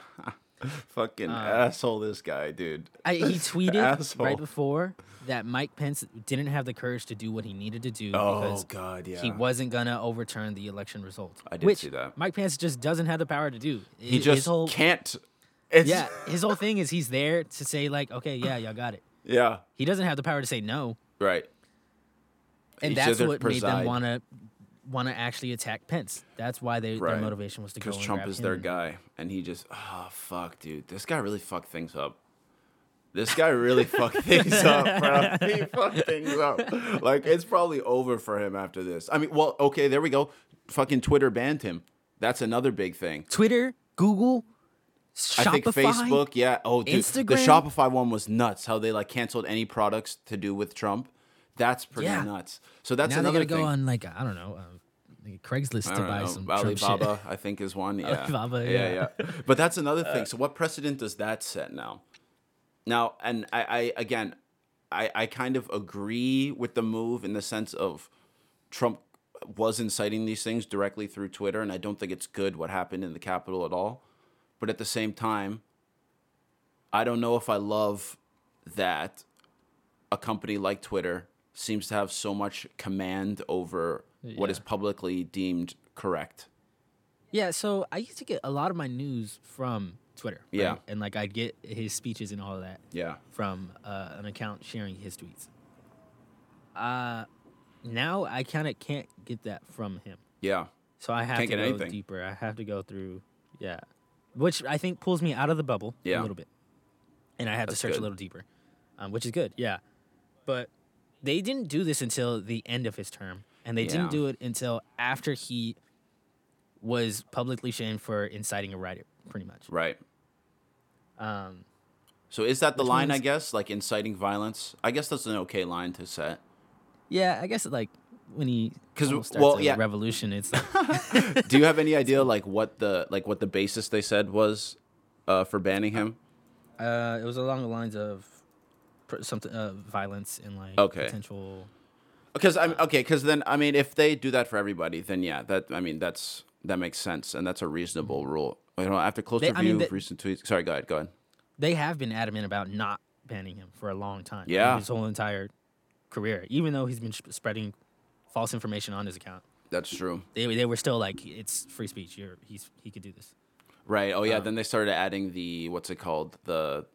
Fucking Uh, asshole, this guy, dude. I, he tweeted right before that Mike Pence didn't have the courage to do what he needed to do Oh because God, yeah. he wasn't gonna overturn the election results. I did which see that. Mike Pence just doesn't have the power to do. He His just whole, can't. It's, yeah, his whole thing is he's there to say like, okay, yeah, y'all got it. Yeah. He doesn't have the power to say no, Right. and that's just there to what made them want to want to actually attack Pence. That's why they, Right. their motivation was to go Because Trump is him their guy, and he just oh fuck, dude, this guy really fucked things up. This guy really fucked things up, bro. He fucked things up. Like it's probably over for him after this. I mean, well, okay, there we go. Fucking Twitter banned him. That's another big thing. Twitter, Google, Shopify. I think Facebook, yeah. Oh, dude, the Shopify one was nuts. How they like canceled any products to do with Trump. That's pretty Yeah. nuts. So that's now they another gotta thing. go on like I don't know, um, like Craigslist to buy know, some Trump Alibaba, shit. I think, is one. Yeah. Alibaba, yeah, yeah. yeah. But that's another thing. So, what precedent does that set now? Now, and I, I again, I, I kind of agree with the move in the sense of Trump was inciting these things directly through Twitter, and I don't think it's good what happened in the Capitol at all. But at the same time, I don't know if I love that a company like Twitter seems to have so much command over what is publicly deemed correct. Yeah, so I used to get a lot of my news from Twitter. right? Yeah. and like I'd get his speeches and all of that Yeah. from uh, an account sharing his tweets. Uh, now I kind of can't get that from him, Yeah. so I have Can't to go anything. deeper. I have to go through, yeah, which I think pulls me out of the bubble Yeah. a little bit, and I have That's to search good. a little deeper, um, which is good. Yeah, but they didn't do this until the end of his term, and they Yeah. didn't do it until after he was publicly shamed for inciting a riot, pretty much. Right. Um, So is that the line, I guess? Like inciting violence? I guess that's an okay line to set. yeah, I guess like when he 'Cause, almost starts well, a yeah. revolution, it's like, Do you have any idea like what the like what the basis they said was uh, for banning him? uh, it was along the lines of pr- something uh, violence and like Okay. potential. Because I'm okay. Because then I mean, if they do that for everybody, then yeah, that I mean that's that makes sense and that's a reasonable rule. You know, after close They- I review mean, of recent tweets. Sorry, go ahead. Go ahead. They have been adamant about not banning him for a long time. like, Yeah. his whole entire career, even though he's been sp- spreading false information on his account. That's true. They, they were still like, it's free speech. You're he's he could do this. Right. Oh yeah. Um, then they started adding the what's it called the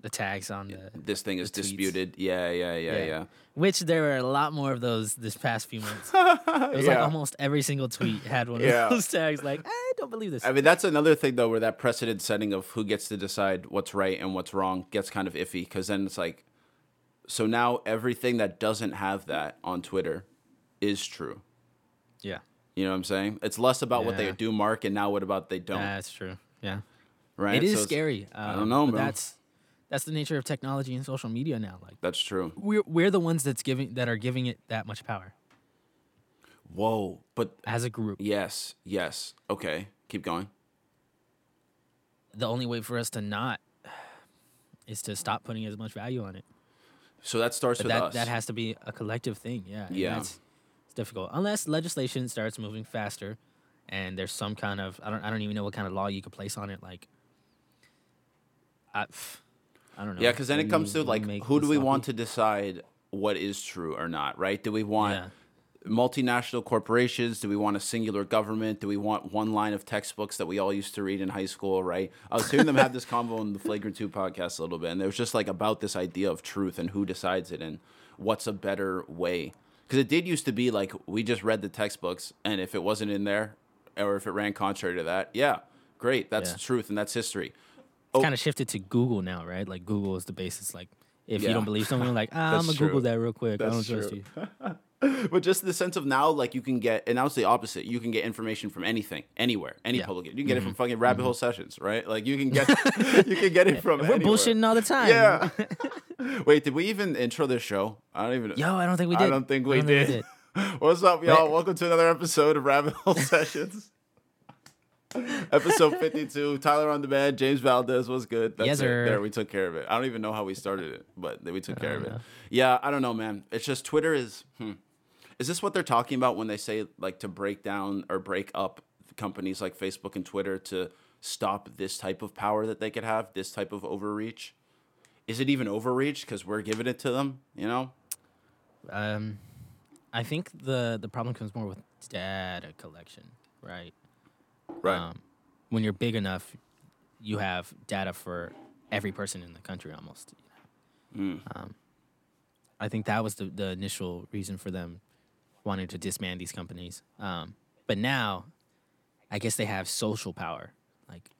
The tags on the this thing is disputed. Yeah, yeah, yeah, Yeah. yeah. which there were a lot more of those this past few months. It was like almost every single tweet had one of those tags. Like, I don't believe this. I mean, that's another thing though, where that precedent setting of who gets to decide what's right and what's wrong gets kind of iffy because then it's like, so now everything that doesn't have that on Twitter is true. yeah, You know what I'm saying? It's less about what they do mark and now what about they don't. that's true. Yeah, right? it is So scary. I um, don't know, but bro. That's that's the nature of technology and social media now. Like, That's true. we're we're the ones that's giving that are giving it that much power Whoa, but as a group. yes, yes. Okay, keep going. The only way for us to not is to stop putting as much value on it. So that starts But with that us. that has to be a collective thing. Yeah. Yeah. That's, difficult unless legislation starts moving faster, and there's some kind of I don't I don't even know what kind of law you could place on it. Like, I, I don't know. Yeah, because then it comes to like, who do we want to decide what is true or not, right? Do we want Yeah. multinational corporations? Do we want a singular government? Do we want one line of textbooks that we all used to read in high school, right? I was hearing them have this convo in the Flagrant 2 podcast a little bit, and it was just like about this idea of truth and who decides it and what's a better way. Because it did used to be like we just read the textbooks, and if it wasn't in there or if it ran contrary to that, yeah, great, that's Yeah. truth and that's history. It's Oh. kind of shifted to Google now, right? Like Google is the basis. Like if Yeah. you don't believe someone, like ah, I'm gonna true. Google that real quick. I don't trust true. you. but just the sense of now, like you can get, and now it's the opposite. You can get information from anything, anywhere, any Yeah. public. You can get it from fucking rabbit hole sessions, right? Like you can get, you can get it from. We're anywhere. bullshitting all the time. Yeah. Wait, did we even intro this show? I don't even. Yo, I don't think we did. I don't think we don't think we did. What's up, y'all? Welcome to another episode of Rabbit Hole Sessions. episode 52. Tyler on the bed. James Valdez was good. That's Yes, it. There, we took care of it. I don't even know how we started it, but we took care of it. Yeah, I don't know, man. It's just Twitter is. Hmm. Is this what they're talking about when they say like to break down or break up companies like Facebook and Twitter to stop this type of power that they could have, this type of overreach? Is it even overreach because we're giving it to them? You know? Um, I think the the problem comes more with data collection, right? Right. Um, when you're big enough, you have data for every person in the country almost. Mm. Um, I think that was the, the initial reason for them wanting to disband these companies. Um, but now, I guess they have social power, like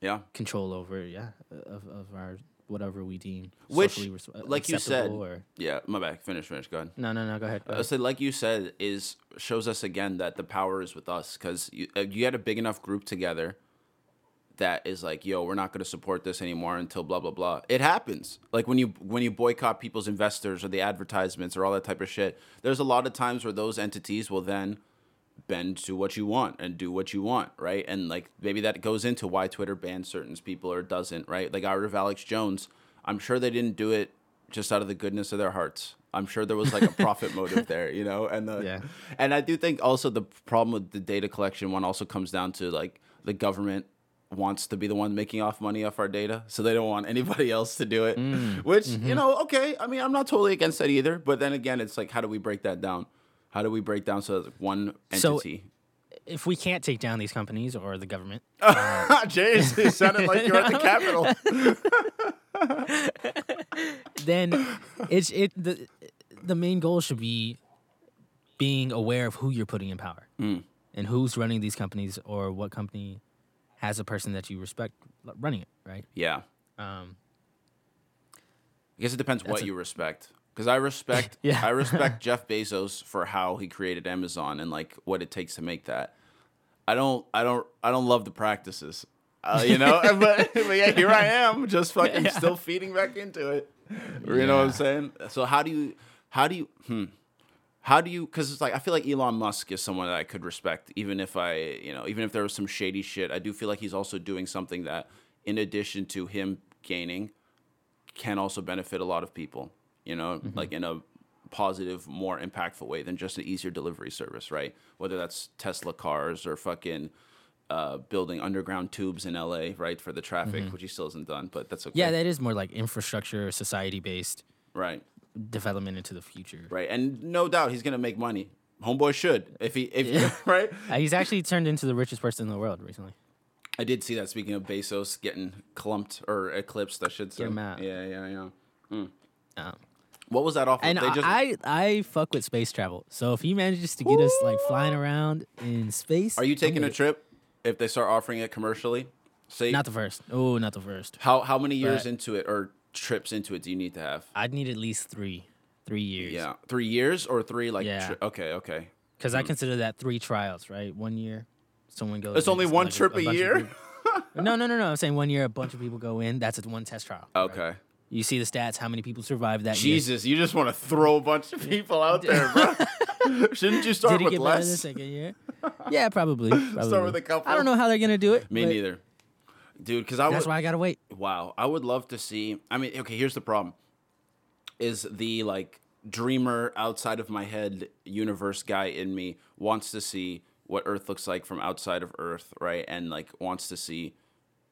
Yeah. control over, yeah, of, of our whatever we deem Which, socially res- uh, like you said, or Yeah. My back Finish. Finish. Go ahead. no, no, no. Go ahead. Go ahead. said, like you said, is shows us again that the power is with us because you, uh, you had a big enough group together that is like, yo, we're not going to support this anymore until blah blah blah. It happens. Like when you when you boycott people's investors or the advertisements or all that type of shit. There's a lot of times where those entities will then bend to what you want and do what you want, right? And like maybe that goes into why Twitter bans certain people or doesn't, right? Like out of Alex Jones, I'm sure they didn't do it just out of the goodness of their hearts. I'm sure there was like a profit motive there, you know? And the Yeah. and I do think also the problem with the data collection one also comes down to like the government wants to be the one making off money off our data, so they don't want anybody else to do it. Mm. Which, you mm-hmm. know, okay, I mean, I'm not totally against that either, but then again, it's like how do we break that down? How do we break down so that one So- entity? if we can't take down these companies or the government, uh, James, it sounded like you're at the Capitol. then it's it the the main goal should be being aware of who you're putting in power Mm. and who's running these companies or what company has a person that you respect running it, right? Yeah. Um, I guess it depends what a- you respect. Because I respect, Yeah. I respect Jeff Bezos for how he created Amazon and like what it takes to make that. I don't, I don't, I don't love the practices, uh, you know. but, but yeah, here I am, just fucking Yeah. still feeding back into it. You know what I'm saying? So how do you, how do you, hmm, how do you? Because it's like I feel like Elon Musk is someone that I could respect, even if I, you know, even if there was some shady shit. I do feel like he's also doing something that, in addition to him gaining, can also benefit a lot of people, you know, like in a positive, more impactful way than just an easier delivery service, right? Whether that's Tesla cars or fucking uh, building underground tubes in LA, right, for the traffic, which he still hasn't done, but that's okay. yeah, that is more like infrastructure, society based right, development into the future. right. And no doubt he's to make money. Homeboy should. If he, if right? Uh, he's actually turned into the richest person in the world recently. I did see that. Speaking of Bezos getting clumped or eclipsed, I should say. him out. Yeah, yeah, yeah. Um, What was that off? of? and They just- I I fuck with space travel. So if he manages to get us like flying around in space, Are you taking a trip if they start offering it commercially? Say Not the first. Oh, not the first. how how many years but- into it or trips into it do you need to have? I'd need at least three, three years. Yeah, three years or three like. Yeah. tri- okay, okay. Because I hmm. consider that three trials, right? One year, someone goes. It's only one like trip a of year? no, no, no, no. I'm saying one year, a bunch of people go in. That's a one test trial. right? Okay. You see the stats, how many people survived that year. Jesus, you just want to throw a bunch of people out there, bro. Shouldn't you start Did it with get better the less? second year? Yeah, probably. probably. with a couple. I don't know how they're gonna do it. Me neither, dude. Because I That's would. why I gotta wait. Wow, I would love to see. I mean, okay, here's the problem: is the like dreamer outside of my head universe guy in me wants to see what Earth looks like from outside of Earth, right? And like wants to see.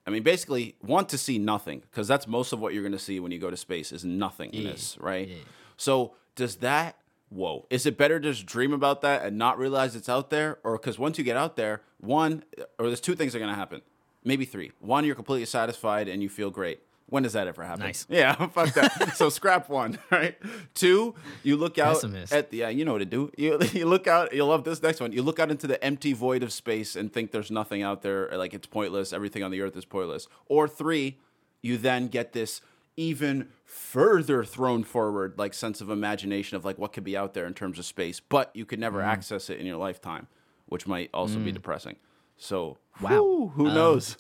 I mean, basically, want to see nothing because that's most of what you're going to see when you go to space is nothingness, right? yeah. So does that? Whoa, is it better to just dream about that and not realize it's out there, or because once you get out there, one or there's two things are going to happen, maybe three. One, you're completely satisfied and you feel great. When does that ever happen? Nice. Yeah, fuck that. so scrap one, right? Two, you look out Pessimist. at the, yeah, you know what to do. You, you look out, you'll love this next one. You look out into the empty void of space and think there's nothing out there, like it's pointless, everything on the earth is pointless. Or three, you then get this even further thrown forward like sense of imagination of like what could be out there in terms of space, but you could Mm. never access it in your lifetime, which might also be depressing. So, Wow. whew, who Um, knows?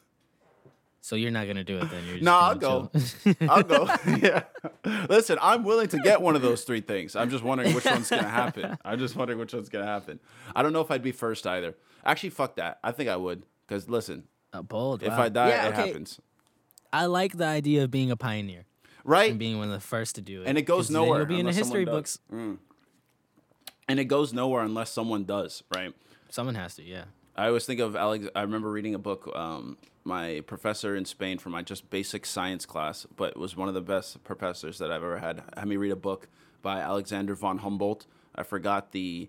So you're not gonna do it then? You're just No, I'll go. I'll go. yeah. Listen, I'm willing to get one of those three things. I'm just wondering which one's gonna happen. I'm just wondering which one's gonna happen. I don't know if I'd be first either. Actually, fuck that. I think I would. Because listen, Uh, bold. if wow. I die, Yeah, it okay. happens. I like the idea of being a pioneer Right? and being one of the first to do it. And it goes nowhere You'll be in the history does. books. and it goes nowhere unless someone does, right? Someone has to. Yeah. I always think of Alex. I remember reading a book. Um, my professor in Spain for my just basic science class, but was one of the best professors that I've ever had. Had me read a book by Alexander von Humboldt. I forgot the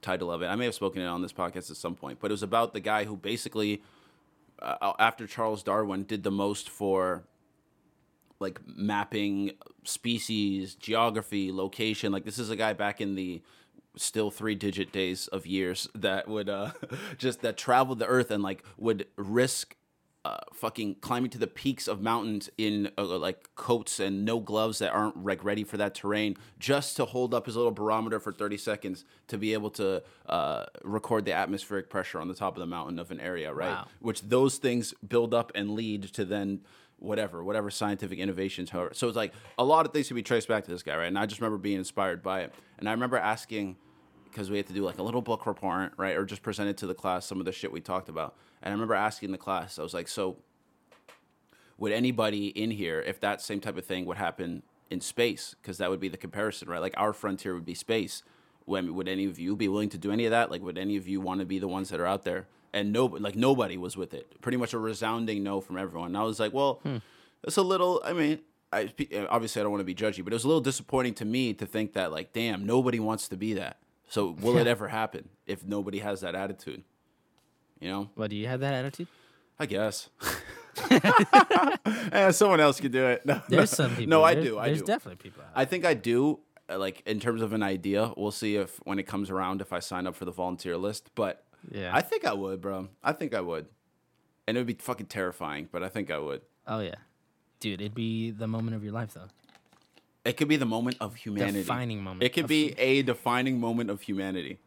title of it. I may have spoken it on this podcast at some point, but it was about the guy who basically, uh, after Charles Darwin, did the most for like mapping species, geography, location. Like this is a guy back in the still three digit days of years that would uh just that traveled the earth and like would risk uh, fucking climbing to the peaks of mountains in uh, like coats and no gloves that aren't like ready for that terrain just to hold up his little barometer for 30 seconds to be able to uh, record the atmospheric pressure on the top of the mountain of an area right Wow. which those things build up and lead to then whatever, whatever scientific innovations. However, so it's like a lot of things can be traced back to this guy, right? And I just remember being inspired by it. And I remember asking because we had to do like a little book report, right, or just present it to the class some of the shit we talked about. And I remember asking the class, I was like, so would anybody in here, if that same type of thing would happen in space, because that would be the comparison, right? Like our frontier would be space. When would any of you be willing to do any of that? Like, would any of you want to be the ones that are out there? And no, like nobody was with it. Pretty much a resounding no from everyone. And I was like, well, it's a little. I mean, I obviously I don't want to be judgy, but it was a little disappointing to me to think that like, damn, nobody wants to be that. So will it ever happen if nobody has that attitude? You know, What do you have that attitude? I guess. eh, someone else could do it. No, There's some people. No, I there's- do. I There's do. definitely people. I think I do. Like in terms of an idea, we'll see if when it comes around if I sign up for the volunteer list. But Yeah. I think I would, bro. I think I would, and it would be fucking terrifying. But I think I would. oh yeah, dude, it'd be the moment of your life though. It could be the moment of humanity. Defining moment It could be a defining moment of humanity.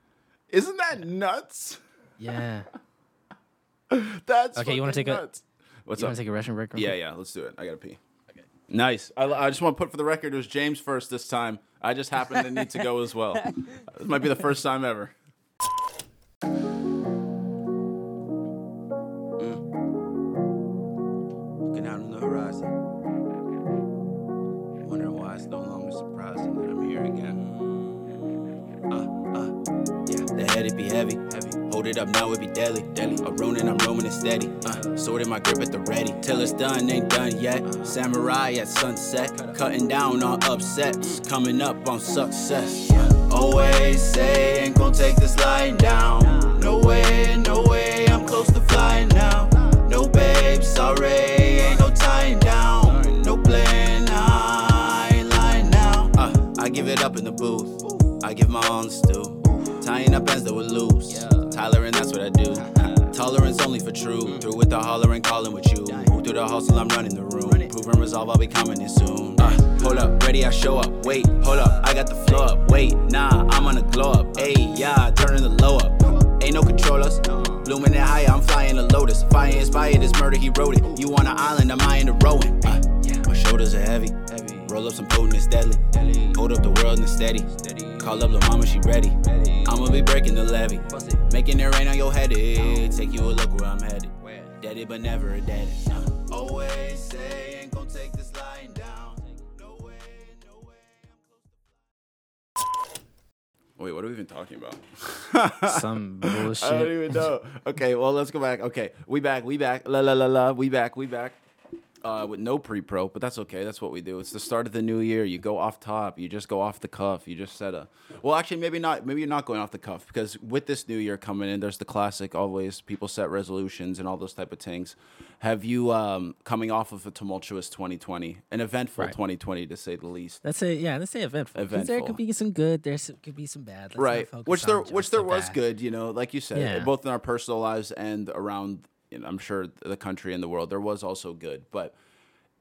Isn't that nuts? Yeah. That's Okay, you wanna fucking take a- What's you up? want to take a Russian break? Yeah, yeah, let's do it. I gotta pee. Okay. Nice. I, I just want to put for the record, it was James first this time. I just happen to need to go as well. This might be the first time ever. Heavy, heavy. Hold it up now, it be deadly, deadly. I'm rolling, I'm roaming it steady. Uh, sword in my grip at the ready. Till it's done, ain't done yet. Samurai at sunset, cutting down on upsets, coming up on success. Always say, ain't gon' take this lying down. No way, no way, I'm close to flying now. No babe, sorry, ain't no tying down. No plan, I ain't lying now. Uh, I give it up in the booth. I give my all stew. Tying up ends that were loose. Tyler, and that's what I do. Tolerance only for true. Through with the hollering, calling with you. Move through the hustle, I'm running the room. Proven resolve, I'll be coming in soon. Uh, hold up, ready, I show up. Wait, hold up, I got the flow up. Wait, nah, I'm on a glow up. Ayy, yeah, turning the low up. Ain't no controllers. Blooming it higher, I'm flying a lotus. Fire inspired, this murder, he wrote it. You on an island, I'm in the rowing? Uh, my shoulders are heavy. Roll up some potent, it's deadly. Hold up the world and it's steady. Call up the mama, she ready. I'ma be breaking the levee. Making it rain on your head. Take you a look where I'm headed. Deaded but never a dead. Always say, ain't gon' take this lying down. No way, no way. Wait, what are we even talking about? Some bullshit. I don't even know. Okay, well, let's go back. Okay, we back, we back. La la la la, we back, we back. Uh, with no pre-pro, but that's okay. That's what we do. It's the start of the new year. You go off top. You just go off the cuff. You just set a. Well, actually, maybe not. Maybe you're not going off the cuff because with this new year coming in, there's the classic. Always people set resolutions and all those type of things. Have you um coming off of a tumultuous 2020, an eventful Right. 2020 to say the least? Let's say yeah. Let's say eventful. Eventful. There could be some good. There could be some bad. Let's right which there which there the was bad. good you know like you said Yeah. both in our personal lives and around i'm sure the country and the world there was also good but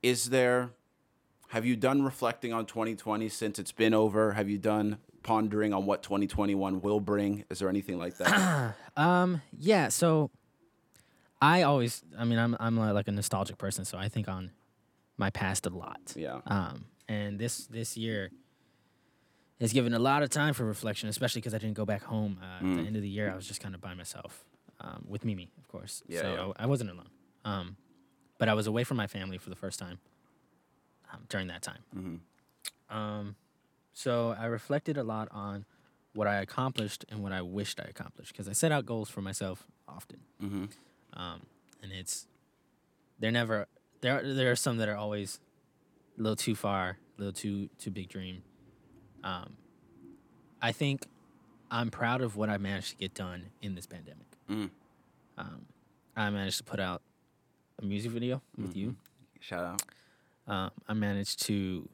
is there have you done reflecting on 2020 since it's been over have you done pondering on what 2021 will bring is there anything like that Um. Yeah. So, I always, I mean, I'm I'm like a nostalgic person, so I think on my past a lot. Yeah. Um, and this this year has given a lot of time for reflection, especially because I didn't go back home uh, at the Mm. end of the year. I was just kind of by myself, um, with Mimi, of course. Yeah, so yeah. I, I wasn't alone. Um, but I was away from my family for the first time um, during that time. Mhm. Um, so I reflected a lot on what I accomplished and what I wished I accomplished because I set out goals for myself often Mhm. um, and it's they're never there. Are, there are some that are always a little too far, a little too too big dream. Um, I think I'm proud of what I managed to get done in this pandemic. Mm. Um, I managed to put out a music video with you. Shout out. Um, I managed to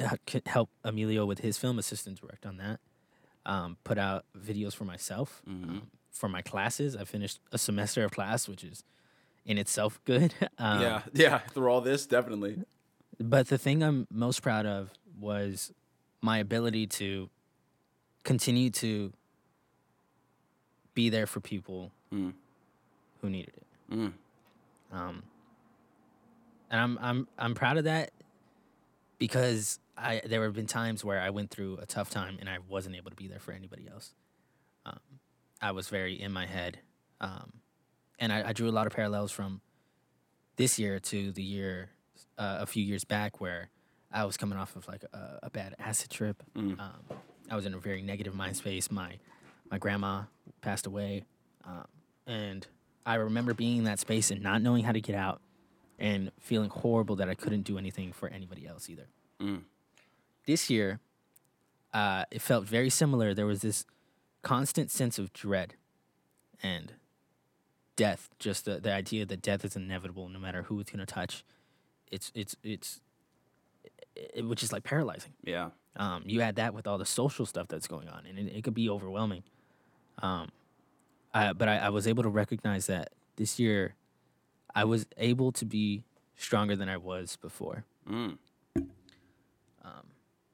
uh, help Emilio with his film assistant direct on that. Um, put out videos for myself um, for my classes. I finished a semester of class, which is in itself good. um, yeah. Yeah. Through all this, definitely. But the thing I'm most proud of was my ability to continue to be there for people Mm. who needed it. Mm. Um, and I'm I'm I'm proud of that because I there have been times where I went through a tough time and I wasn't able to be there for anybody else. Um, I was very in my head, um, and I, I drew a lot of parallels from this year to the year uh, a few years back where I was coming off of like a, a bad acid trip. Mm. Um, I was in a very negative mind space. My my grandma passed away, um, and I remember being in that space and not knowing how to get out, and feeling horrible that I couldn't do anything for anybody else either. Mm. This year, uh, it felt very similar. There was this constant sense of dread and death. Just the, the idea that death is inevitable, no matter who it's gonna touch. It's it's it's it, which is like paralyzing. Yeah. Um, you add that with all the social stuff that's going on, and it, it could be overwhelming. Um, I, but I, I was able to recognize that this year, I was able to be stronger than I was before. Mm. Um,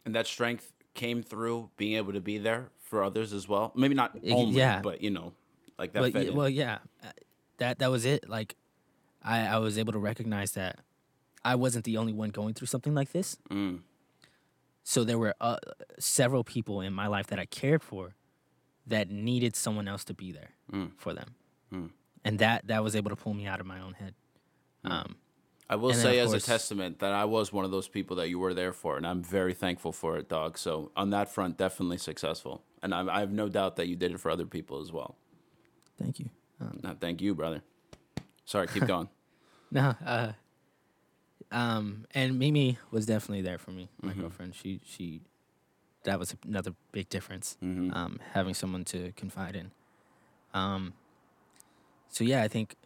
And that strength came through being able to be there for others as well. Maybe not only, yeah. but you know, like that. but well, yeah, uh, that that was it. Like, I I was able to recognize that I wasn't the only one going through something like this. Mm. So there were uh, several people in my life that I cared for that needed someone else to be there Mm. for them, Mm. and that that was able to pull me out of my own head. Mm. Um, I will say as course- a testament that I was one of those people that you were there for, and I'm very thankful for it, dog. So on that front, definitely successful, and I, I have no doubt that you did it for other people as well. thank you. Um, No, thank you, brother. Sorry, keep going. no, uh, um, and Mimi was definitely there for me, my Mhm. girlfriend. She she, that was another big difference. hmm um, having someone to confide in. Um, so yeah, I think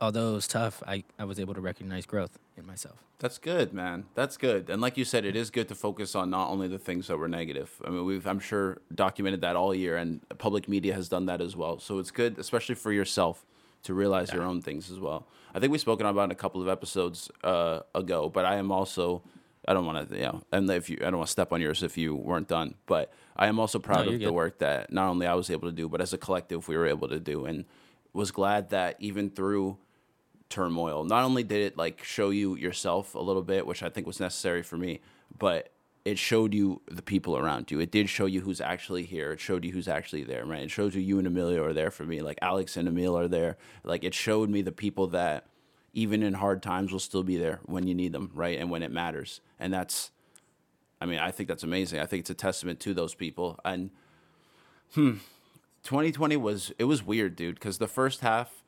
although it was tough, I, I was able to recognize growth in myself. That's good, man. That's good. And like you said, it is good to focus on not only the things that were negative. I mean, we've I'm sure documented that all year, and public media has done that as well. So it's good, especially for yourself, to realize your own things as well. I think we've spoken about it in a couple of episodes uh, ago, but I am also. I don't want to, you know, and if you, I don't want to step on yours if you weren't done, but I am also proud you're of the work that not only I was able to do, but as a collective we were able to do, and was glad that even through turmoil. Not only did it like show you yourself a little bit, which I think was necessary for me, but it showed you the people around you. It did show you who's actually here. It showed you who's actually there, right? It shows you you and Amelia are there for me. Like Alex and Emil are there. Like it showed me the people that even in hard times will still be there when you need them, right? And when it matters. And that's I mean, I think that's amazing. I think it's a testament to those people. And hmm, 2020 was it was weird, dude, because the first half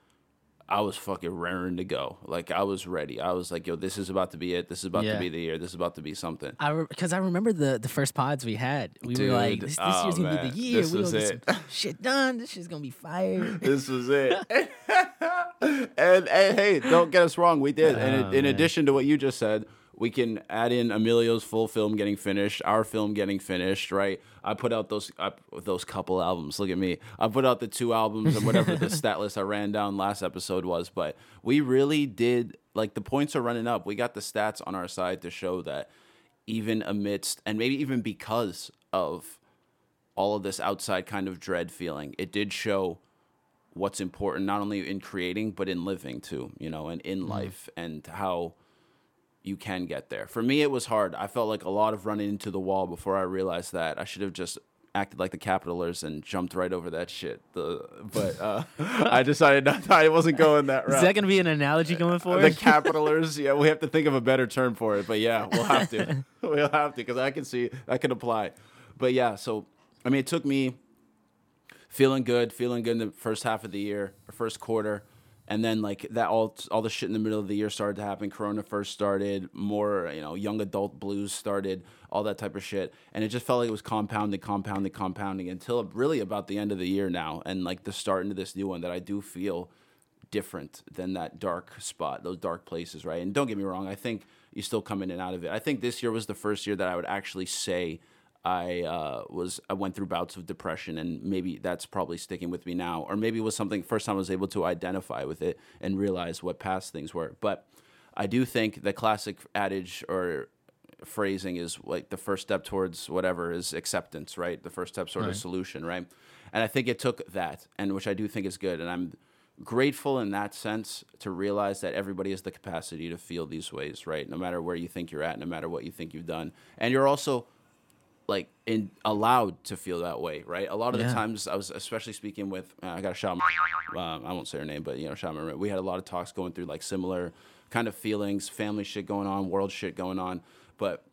I was fucking raring to go. Like I was ready. I was like, yo, this is about to be it. This is about Yeah. to be the year. This is about to be something. I because I remember the the first pods we had. We were like, this, this oh, year's gonna be the year. This we was gonna it. get shit done. This shit's gonna be fire. this was it. and, and hey, don't get us wrong, we did. and Oh, in, in man. addition to what you just said, we can add in Emilio's full film getting finished, our film getting finished, right? I put out those I, those couple albums. Look at me. I put out the two albums and whatever the stat list I ran down last episode was, but we really did like the points are running up. We got the stats on our side to show that even amidst and maybe even because of all of this outside kind of dread feeling, it did show what's important not only in creating but in living too you know and in life and how you can get there. For me it was hard. I felt like a lot of running into the wall before i realized that. I should have just acted like the capitalers and jumped right over that shit. The, but uh, i decided not i wasn't going that route Is that going to be an analogy going forward? the capitalers yeah we have to think of a better term for it but yeah we'll have to. We'll have to because i can see that can apply. But yeah so i mean it took me feeling good feeling good in the first half of the year or first quarter and then like that all all the shit in the middle of the year started to happen corona first started more you know young adult blues started all that type of shit and it just felt like it was compounding compounding compounding until really about the end of the year now and like the start into this new one that i do feel different than that dark spot, those dark places, right? And don't get me wrong, I think you still come in and out of it. I think this year was the first year that I would actually say I uh, was I went through bouts of depression, and maybe that's probably sticking with me now, or maybe it was something first time I was able to identify with it and realize what past things were. But I do think the classic adage or phrasing is like the first step towards whatever is acceptance, right? The first step sort of solution, right? And I think it took that, and which I do think is good, and I'm grateful in that sense to realize that everybody has the capacity to feel these ways, right? No matter where you think you're at, no matter what you think you've done, and you're also like in allowed to feel that way, right? A lot of Yeah. the times I was especially speaking with uh, I got a shot. Um, I won't say her name, but you know, shot. We had a lot of talks going through like similar kind of feelings, family shit going on, world shit going on, but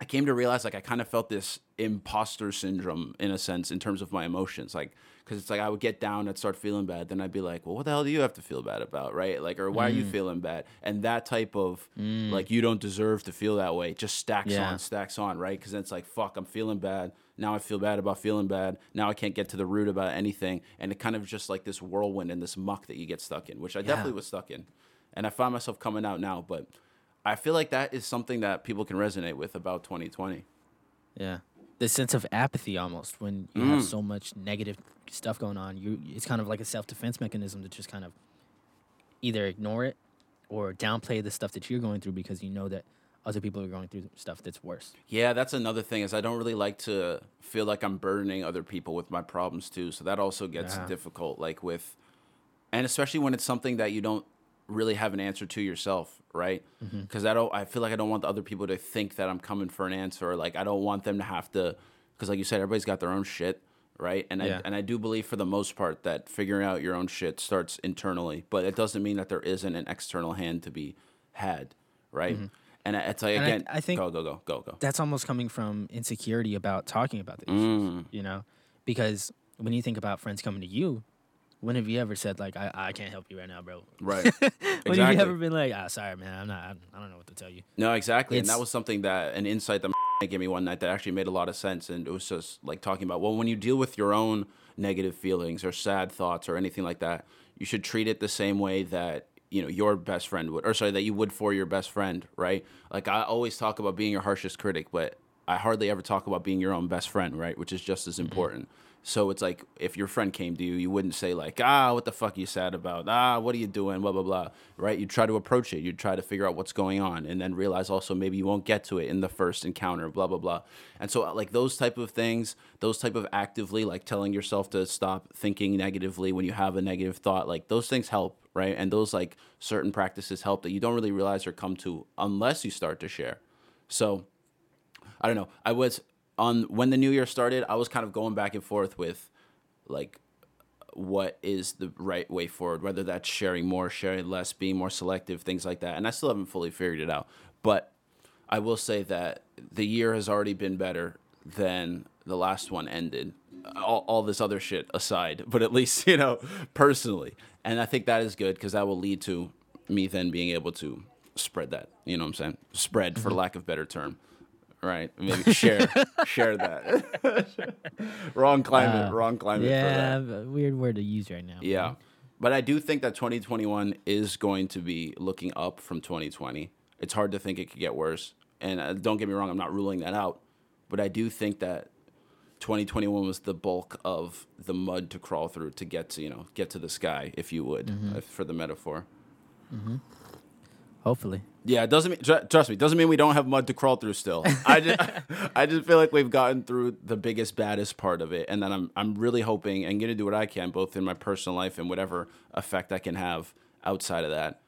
I came to realize like I kind of felt this imposter syndrome in a sense in terms of my emotions, like because it's like I would get down, I'd start feeling bad, then I'd be like, well, what the hell do you have to feel bad about, right? Like, or why are you Mm. feeling bad? And that type of like you don't deserve to feel that way just stacks Yeah. on, stacks on, right? Because then it's like fuck, I'm feeling bad. Now I feel bad about feeling bad. Now I can't get to the root about anything, and it kind of just like this whirlwind and this muck that you get stuck in, which I definitely was stuck in, and I find myself coming out now, but. I feel like that is something that people can resonate with about 2020. Yeah. The sense of apathy almost when you Mm. have so much negative stuff going on. You it's kind of like a self defense mechanism to just kind of either ignore it or downplay the stuff that you're going through because you know that other people are going through stuff that's worse. Yeah, that's another thing is I don't really like to feel like I'm burdening other people with my problems too. So that also gets Yeah. difficult like with and especially when it's something that you don't really have an answer to yourself, right? Mm-hmm. Because I don't I feel like I don't want the other people to think that I'm coming for an answer like I don't want them to have to cuz like you said everybody's got their own shit, right? And Yeah. I and I do believe for the most part that figuring out your own shit starts internally, but it doesn't mean that there isn't an external hand to be had, right? And I- it's like Mm-hmm. And I- again, I think- go go go go go. That's almost coming from insecurity about talking about the issues, Mm. you know? Because when you think about friends coming to you, when have you ever said like I, I can't help you right now, bro? Right. When have you ever been like, ah, sorry, man, I'm not, I, I don't know what to tell you. No, exactly. and that was something that an insight that gave me one night that actually made a lot of sense. And it was just like talking about, well, when you deal with your own negative feelings or sad thoughts or anything like that, you should treat it the same way that you know your best friend would or sorry that you would for your best friend right like i always talk about being your harshest critic but i hardly ever talk about being your own best friend right which is just as important so it's like if your friend came to you you wouldn't say like ah what the fuck you sad about? Ah what are you doing? Blah blah blah right? You try to approach it. You try to figure out what's going on and then realize also maybe you won't get to it in the first encounter blah blah blah. And so like those type of things those type of actively like telling yourself to stop thinking negatively when you have a negative thought like those things help right? And those like certain practices help that you don't really realize or come to unless you start to share. So I don't know. I was on when the new year started. I was kind of going back and forth with, like, what is the right way forward? Whether that's sharing more, sharing less, being more selective, things like that. And I still haven't fully figured it out. But I will say that the year has already been better than the last one ended. All, all this other shit aside, but at least you know personally, and I think that is good because that will lead to me then being able to spread that. You know what I'm saying? Spread, for mm-hmm. lack of better term. Right? Maybe share, share that. wrong climate, Uh, wrong climate. for that. Yeah, weird word to use right now. Yeah. But I do think that 2021 is going to be looking up from 2020. It's hard to think it could get worse. And uh, don't get me wrong, I'm not ruling that out. But I do think that 2021 was the bulk of the mud to crawl through to get to, you know, get to the sky, if you would, uh, for the metaphor. Hopefully. Yeah, it doesn't mean tr- trust me. Doesn't mean we don't have mud to crawl through. Still, I just I just feel like we've gotten through the biggest, baddest part of it, and then I'm I'm really hoping and gonna do what I can, both in my personal life and whatever effect I can have outside of that,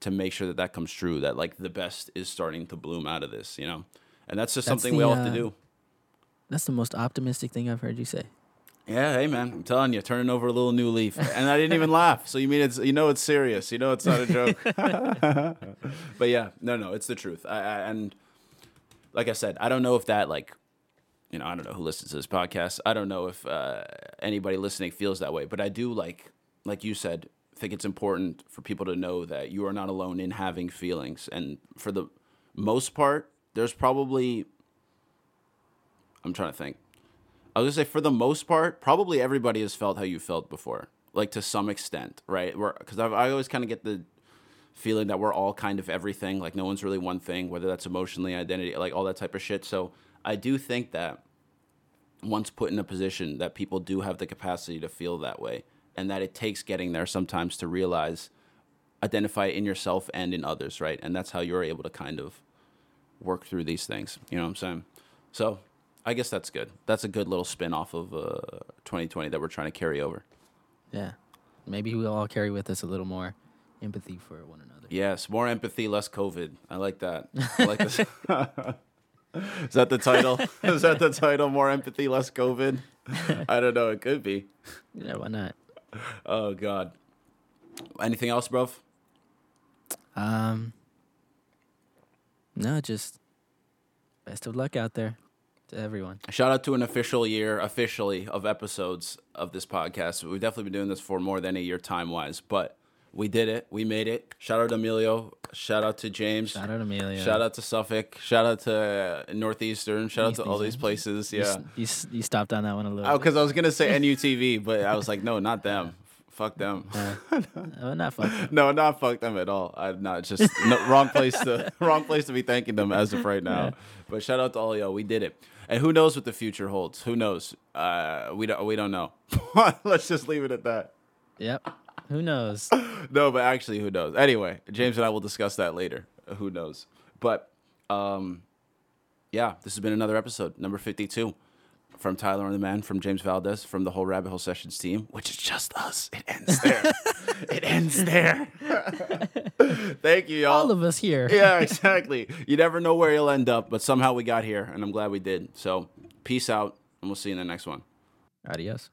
to make sure that that comes true. That like the best is starting to bloom out of this, you know, and that's just That's something we all have to uh, do. That's the most optimistic thing I've heard you say. Yeah, hey man, I'm telling you, turning over a little new leaf, and I didn't even laugh. So you mean it's you know it's serious, you know it's not a joke. but yeah, no, no, it's the truth. I, I, and like I said, I don't know if that like, you know, I don't know who listens to this podcast. I don't know if uh, anybody listening feels that way, but I do like, like you said, think it's important for people to know that you are not alone in having feelings, and for the most part, there's probably. I'm trying to think. I was gonna say for the most part, probably everybody has felt how you felt before, like to some extent, right? Because I always kind of get the feeling that we're all kind of everything, like no one's really one thing, whether that's emotionally, identity, like all that type of shit. So I do think that once put in a position that people do have the capacity to feel that way, and that it takes getting there sometimes to realize, identify in yourself and in others, right? And that's how you're able to kind of work through these things. You know what I'm saying? So I guess that's good. That's a good little spin off of uh, 2020 that we're trying to carry over. Yeah. Maybe we'll all carry with us a little more empathy for one another. Yes, more empathy, less COVID. I like that. I like this. Is that the title? Is that the title? More empathy, less COVID? I don't know. It could be. Yeah, why not? Oh God. Anything else, bro? Um, no, just best of luck out there to everyone. Shout out to an official year, officially, of episodes of this podcast. We've definitely been doing this for more than a year time wise, but we did it. We made it. Shout out to Emilio. Shout out to James. Shout out Amelia. Shout out to Suffolk. Shout out to uh, Northeastern. Shout out to all these places. Yeah. s- you, you stopped on that one a little. Oh, because I was gonna say NUTV, but I was like, no, not them. Fuck them. Oh, not fuck. no, not fuck them at all. I'm not just no, wrong place to wrong place to be thanking them as of right now. But shout out to all y'all. We did it. And who knows what the future holds? Who knows? Uh, we don't. We don't know. Let's just leave it at that. Yep. Who knows? No, but actually, who knows? Anyway, James and I will discuss that later. Who knows? But um, yeah, this has been another episode, number 52. From Tyler and the Man, from James Valdez, from the whole Rabbit Hole Sessions team, which is just us. It ends there. it ends there. Thank you, y'all. All of us here. yeah, exactly. You never know where you'll end up, but somehow we got here, and I'm glad we did. So, peace out, and we'll see you in the next one. Adios.